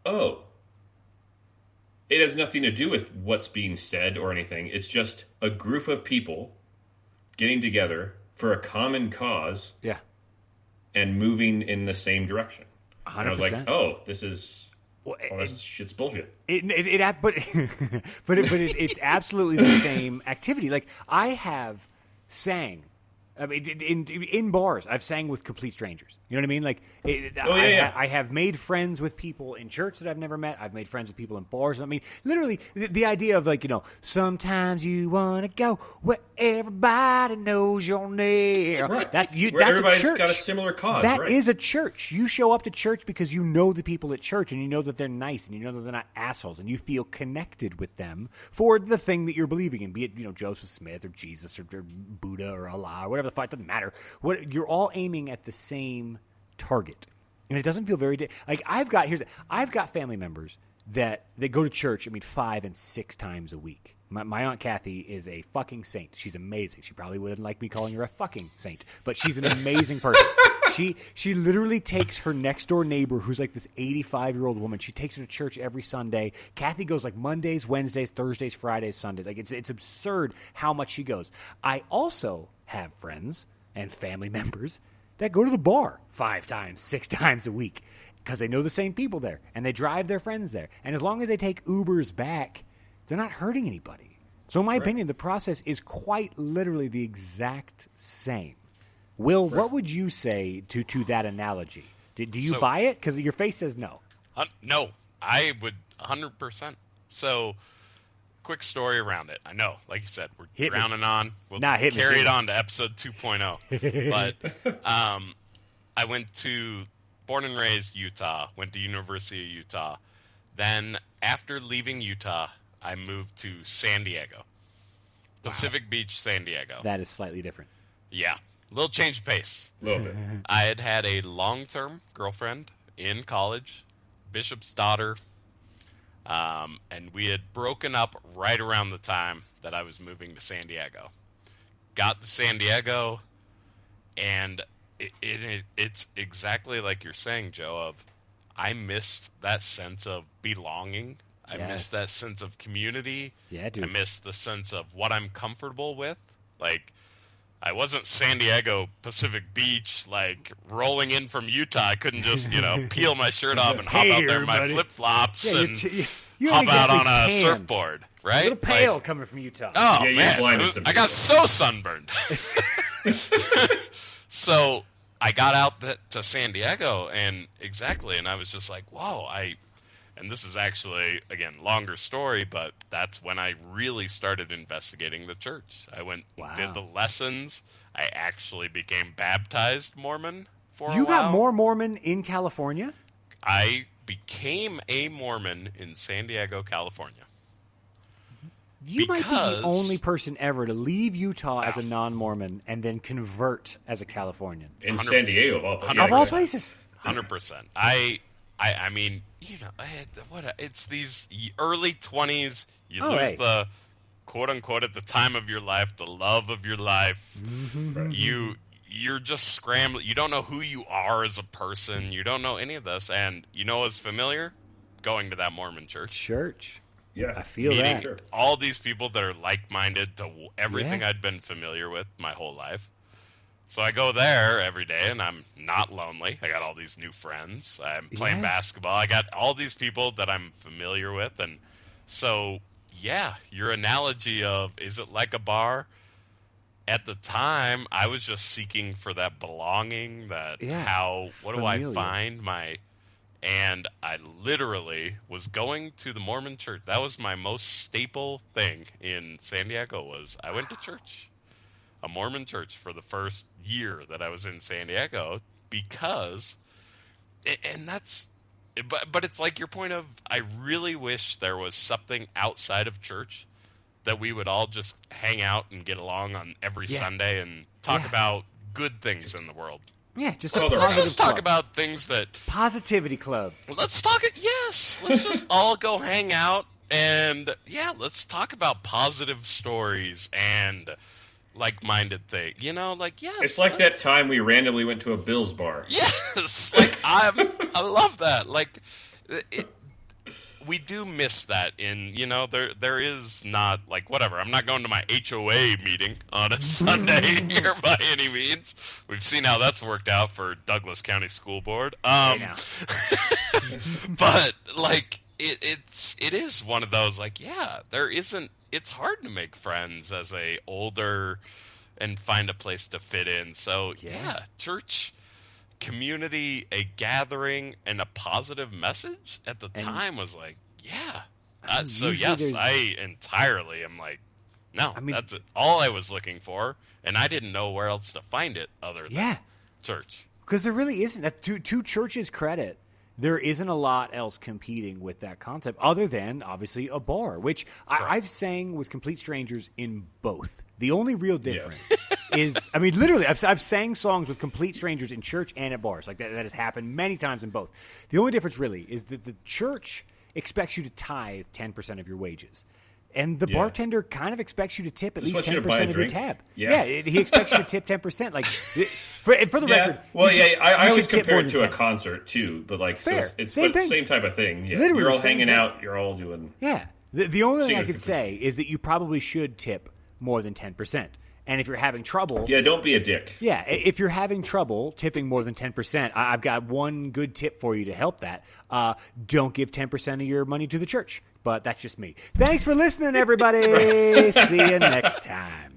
S2: oh it has nothing to do with what's being said or anything it's just a group of people getting together for a common cause
S1: Yeah.
S2: and moving in the same direction and i was like oh this is
S1: Well,
S2: oh this shit's bullshit
S1: It, it, it ab- but but it, but it, it's absolutely the same activity. Like I have sang. I mean, in, in bars, I've sang with complete strangers. You know what I mean? Like, it,
S2: Oh,
S1: I,
S2: yeah, yeah.
S1: I have made friends with people in church that I've never met. I've made friends with people in bars. I mean, literally, the, the idea of like, you know, sometimes you want to go where everybody knows your name.
S2: Right.
S1: That's you.
S2: Where
S1: that's
S2: everybody's
S1: a church.
S2: got a similar cause,
S1: That
S2: right.
S1: is a church. You show up to church because you know the people at church and you know that they're nice and you know that they're not assholes and you feel connected with them for the thing that you're believing in, be it, you know, Joseph Smith or Jesus or, or Buddha or Allah or whatever the fight doesn't matter. What you're all aiming at the same target. And it doesn't feel very di- like I've got here's the, I've got family members that that go to church. I mean, five and six times a week. My, my aunt Kathy is a fucking saint. She's amazing. She probably wouldn't like me calling her a fucking saint, but she's an amazing person. she she literally takes her next door neighbor, who's like this eighty five year old woman. She takes her to church every Sunday. Kathy goes like Mondays, Wednesdays, Thursdays, Fridays, Sundays. Like it's it's absurd how much she goes. I also have friends and family members that go to the bar five times, six times a week because they know the same people there and they drive their friends there. And as long as they take Ubers back, they're not hurting anybody. So, in my opinion, the process is quite literally the exact same. Will, what would you say to, to that analogy? Do, do you
S3: So-
S1: buy it? Because your face says no.
S3: Hun- no, I would 100%. So, quick story around it. I know, like you said, we're
S1: Hit me.
S3: on. We'll
S1: Nah, hit me,
S3: carry
S1: hit
S3: it
S1: me.
S3: on to episode 2.0. but um, I went to, born and raised Utah, went to University of Utah. Then, after leaving Utah, I moved to San Diego. Pacific Beach, San Diego.
S1: That is slightly different.
S3: yeah, little change of pace.
S2: a little bit.
S3: I had had a long term girlfriend in college, Bishop's daughter, um, and we had broken up right around the time that I was moving to San Diego. Got to San Diego, and it, it, it, it's exactly like you're saying, Joe. Of I missed that sense of belonging. I
S1: Yes.
S3: missed that sense of community.
S1: Yeah, dude.
S3: I missed the sense of what I'm comfortable with. Like, I wasn't San Diego Pacific Beach, like rolling in from Utah. I couldn't just, you know, peel my shirt off and hop
S1: Hey,
S3: out there in my flip flops
S1: Yeah, you're
S3: and
S1: t- you- you
S3: hop out on a
S1: tan.
S3: surfboard. right?
S1: A little pale
S3: Like,
S1: coming from Utah.
S3: Oh
S2: Yeah,
S3: man, was-
S2: some
S3: I got so sunburned. so I got out th- to San Diego, and exactly, and I was just like, "Whoa!" I, and this is actually again longer story, but that's when I really started investigating the church. I went
S1: Wow.
S3: did the lessons. I actually became baptized Mormon for a
S1: you got
S3: while.
S1: more Mormon in California?
S3: I became a Mormon in San Diego, California.
S1: You might be the only person ever to leave Utah as a non-Mormon and then convert as a Californian.
S2: in San Diego of all places.
S1: Of all places.
S3: Hundred percent. I, I, I mean, you know, I had, what? It's these early twenties. You
S1: Oh,
S3: lose
S1: hey.
S3: the quote unquote at the time of your life, the love of your life.
S1: Mm-hmm.
S3: You, you're just scrambling. You don't know who you are as a person. You don't know any of this, and you know what's familiar? Going to that Mormon church.
S1: Church.
S2: Yeah,
S1: I feel
S3: meeting
S1: that.
S2: Sure.
S3: all these people that are like-minded to everything
S1: Yeah.
S3: I'd been familiar with my whole life. So I go there every day, and I'm not lonely. I got all these new friends. I'm playing
S1: Yeah.
S3: basketball. I got all these people that I'm familiar with, and so yeah, your analogy of is it like a bar? At the time, I was just seeking for that belonging. That
S1: Yeah,
S3: how what do I find my and I literally was going to the Mormon church. That was my most staple thing in San Diego was I went to church, a Mormon church for the first year that I was in San Diego because, and that's, but but it's like your point of I really wish there was something outside of church that we would all just hang out and get along on every
S1: Yeah.
S3: Sunday and talk
S1: Yeah.
S3: about good things in the world.
S1: Yeah, just
S2: Oh,
S1: a
S3: Let's just talk
S1: club.
S3: about things that
S1: positivity club.
S3: Let's talk it. Yes, let's just all go hang out and yeah, let's talk about positive stories and like-minded thing. You know, like yes,
S2: It's like that time we randomly went to a Bills bar.
S3: Yes, like I'm. I love that. Like it. We do miss that in you know there there is not like whatever I'm not going to my HOA meeting on a Sunday here by any means. We've seen how that's worked out for Douglas County School Board. Um,
S1: know.
S3: but like it, it's it is one of those like yeah there isn't it's hard to make friends as a older and find a place to fit in. So
S1: Yeah.
S3: yeah, church community a gathering and a positive message at the
S1: And-
S3: time was like yeah.
S1: I
S3: uh, so yes i entirely am like no
S1: I mean-
S3: that's all i was looking for and i didn't know where else to find it other than
S1: Yeah,
S3: church.
S1: Because there really isn't. That to to churches' credit, there isn't a lot else competing with that concept other than obviously a bar, which I, I've sang with complete strangers in both. The only real difference is, I mean, literally, I've, I've sang songs with complete strangers in church and at bars. Like that, that has happened many times in both. The only difference really is that the church expects you to tithe ten percent of your wages. And the
S2: Yeah.
S1: bartender kind of expects you to tip at
S2: Just
S1: least ten
S2: a
S1: percent of your tab.
S2: Yeah.
S1: it- he expects you to tip ten percent. Like, for, for the
S2: Yeah,
S1: record,
S2: well, yeah,
S1: should-
S2: I, I always compare it to a
S1: 10.
S2: concert too, but like, so
S1: Fair.
S2: it's, it's
S1: Same
S2: the
S1: thing.
S2: same type of thing. Yeah,
S1: Literally
S2: you're all hanging
S1: thing.
S2: out, you're all doing.
S1: Yeah. The, the only thing I could say is that you probably should tip more than 10%. And if you're having trouble,
S2: Yeah, don't be a dick.
S1: yeah, if you're having trouble tipping more than 10%, I- I've got one good tip for you to help that. Uh, don't give 10% of your money to the church. But that's just me. Thanks for listening, everybody. See you next time.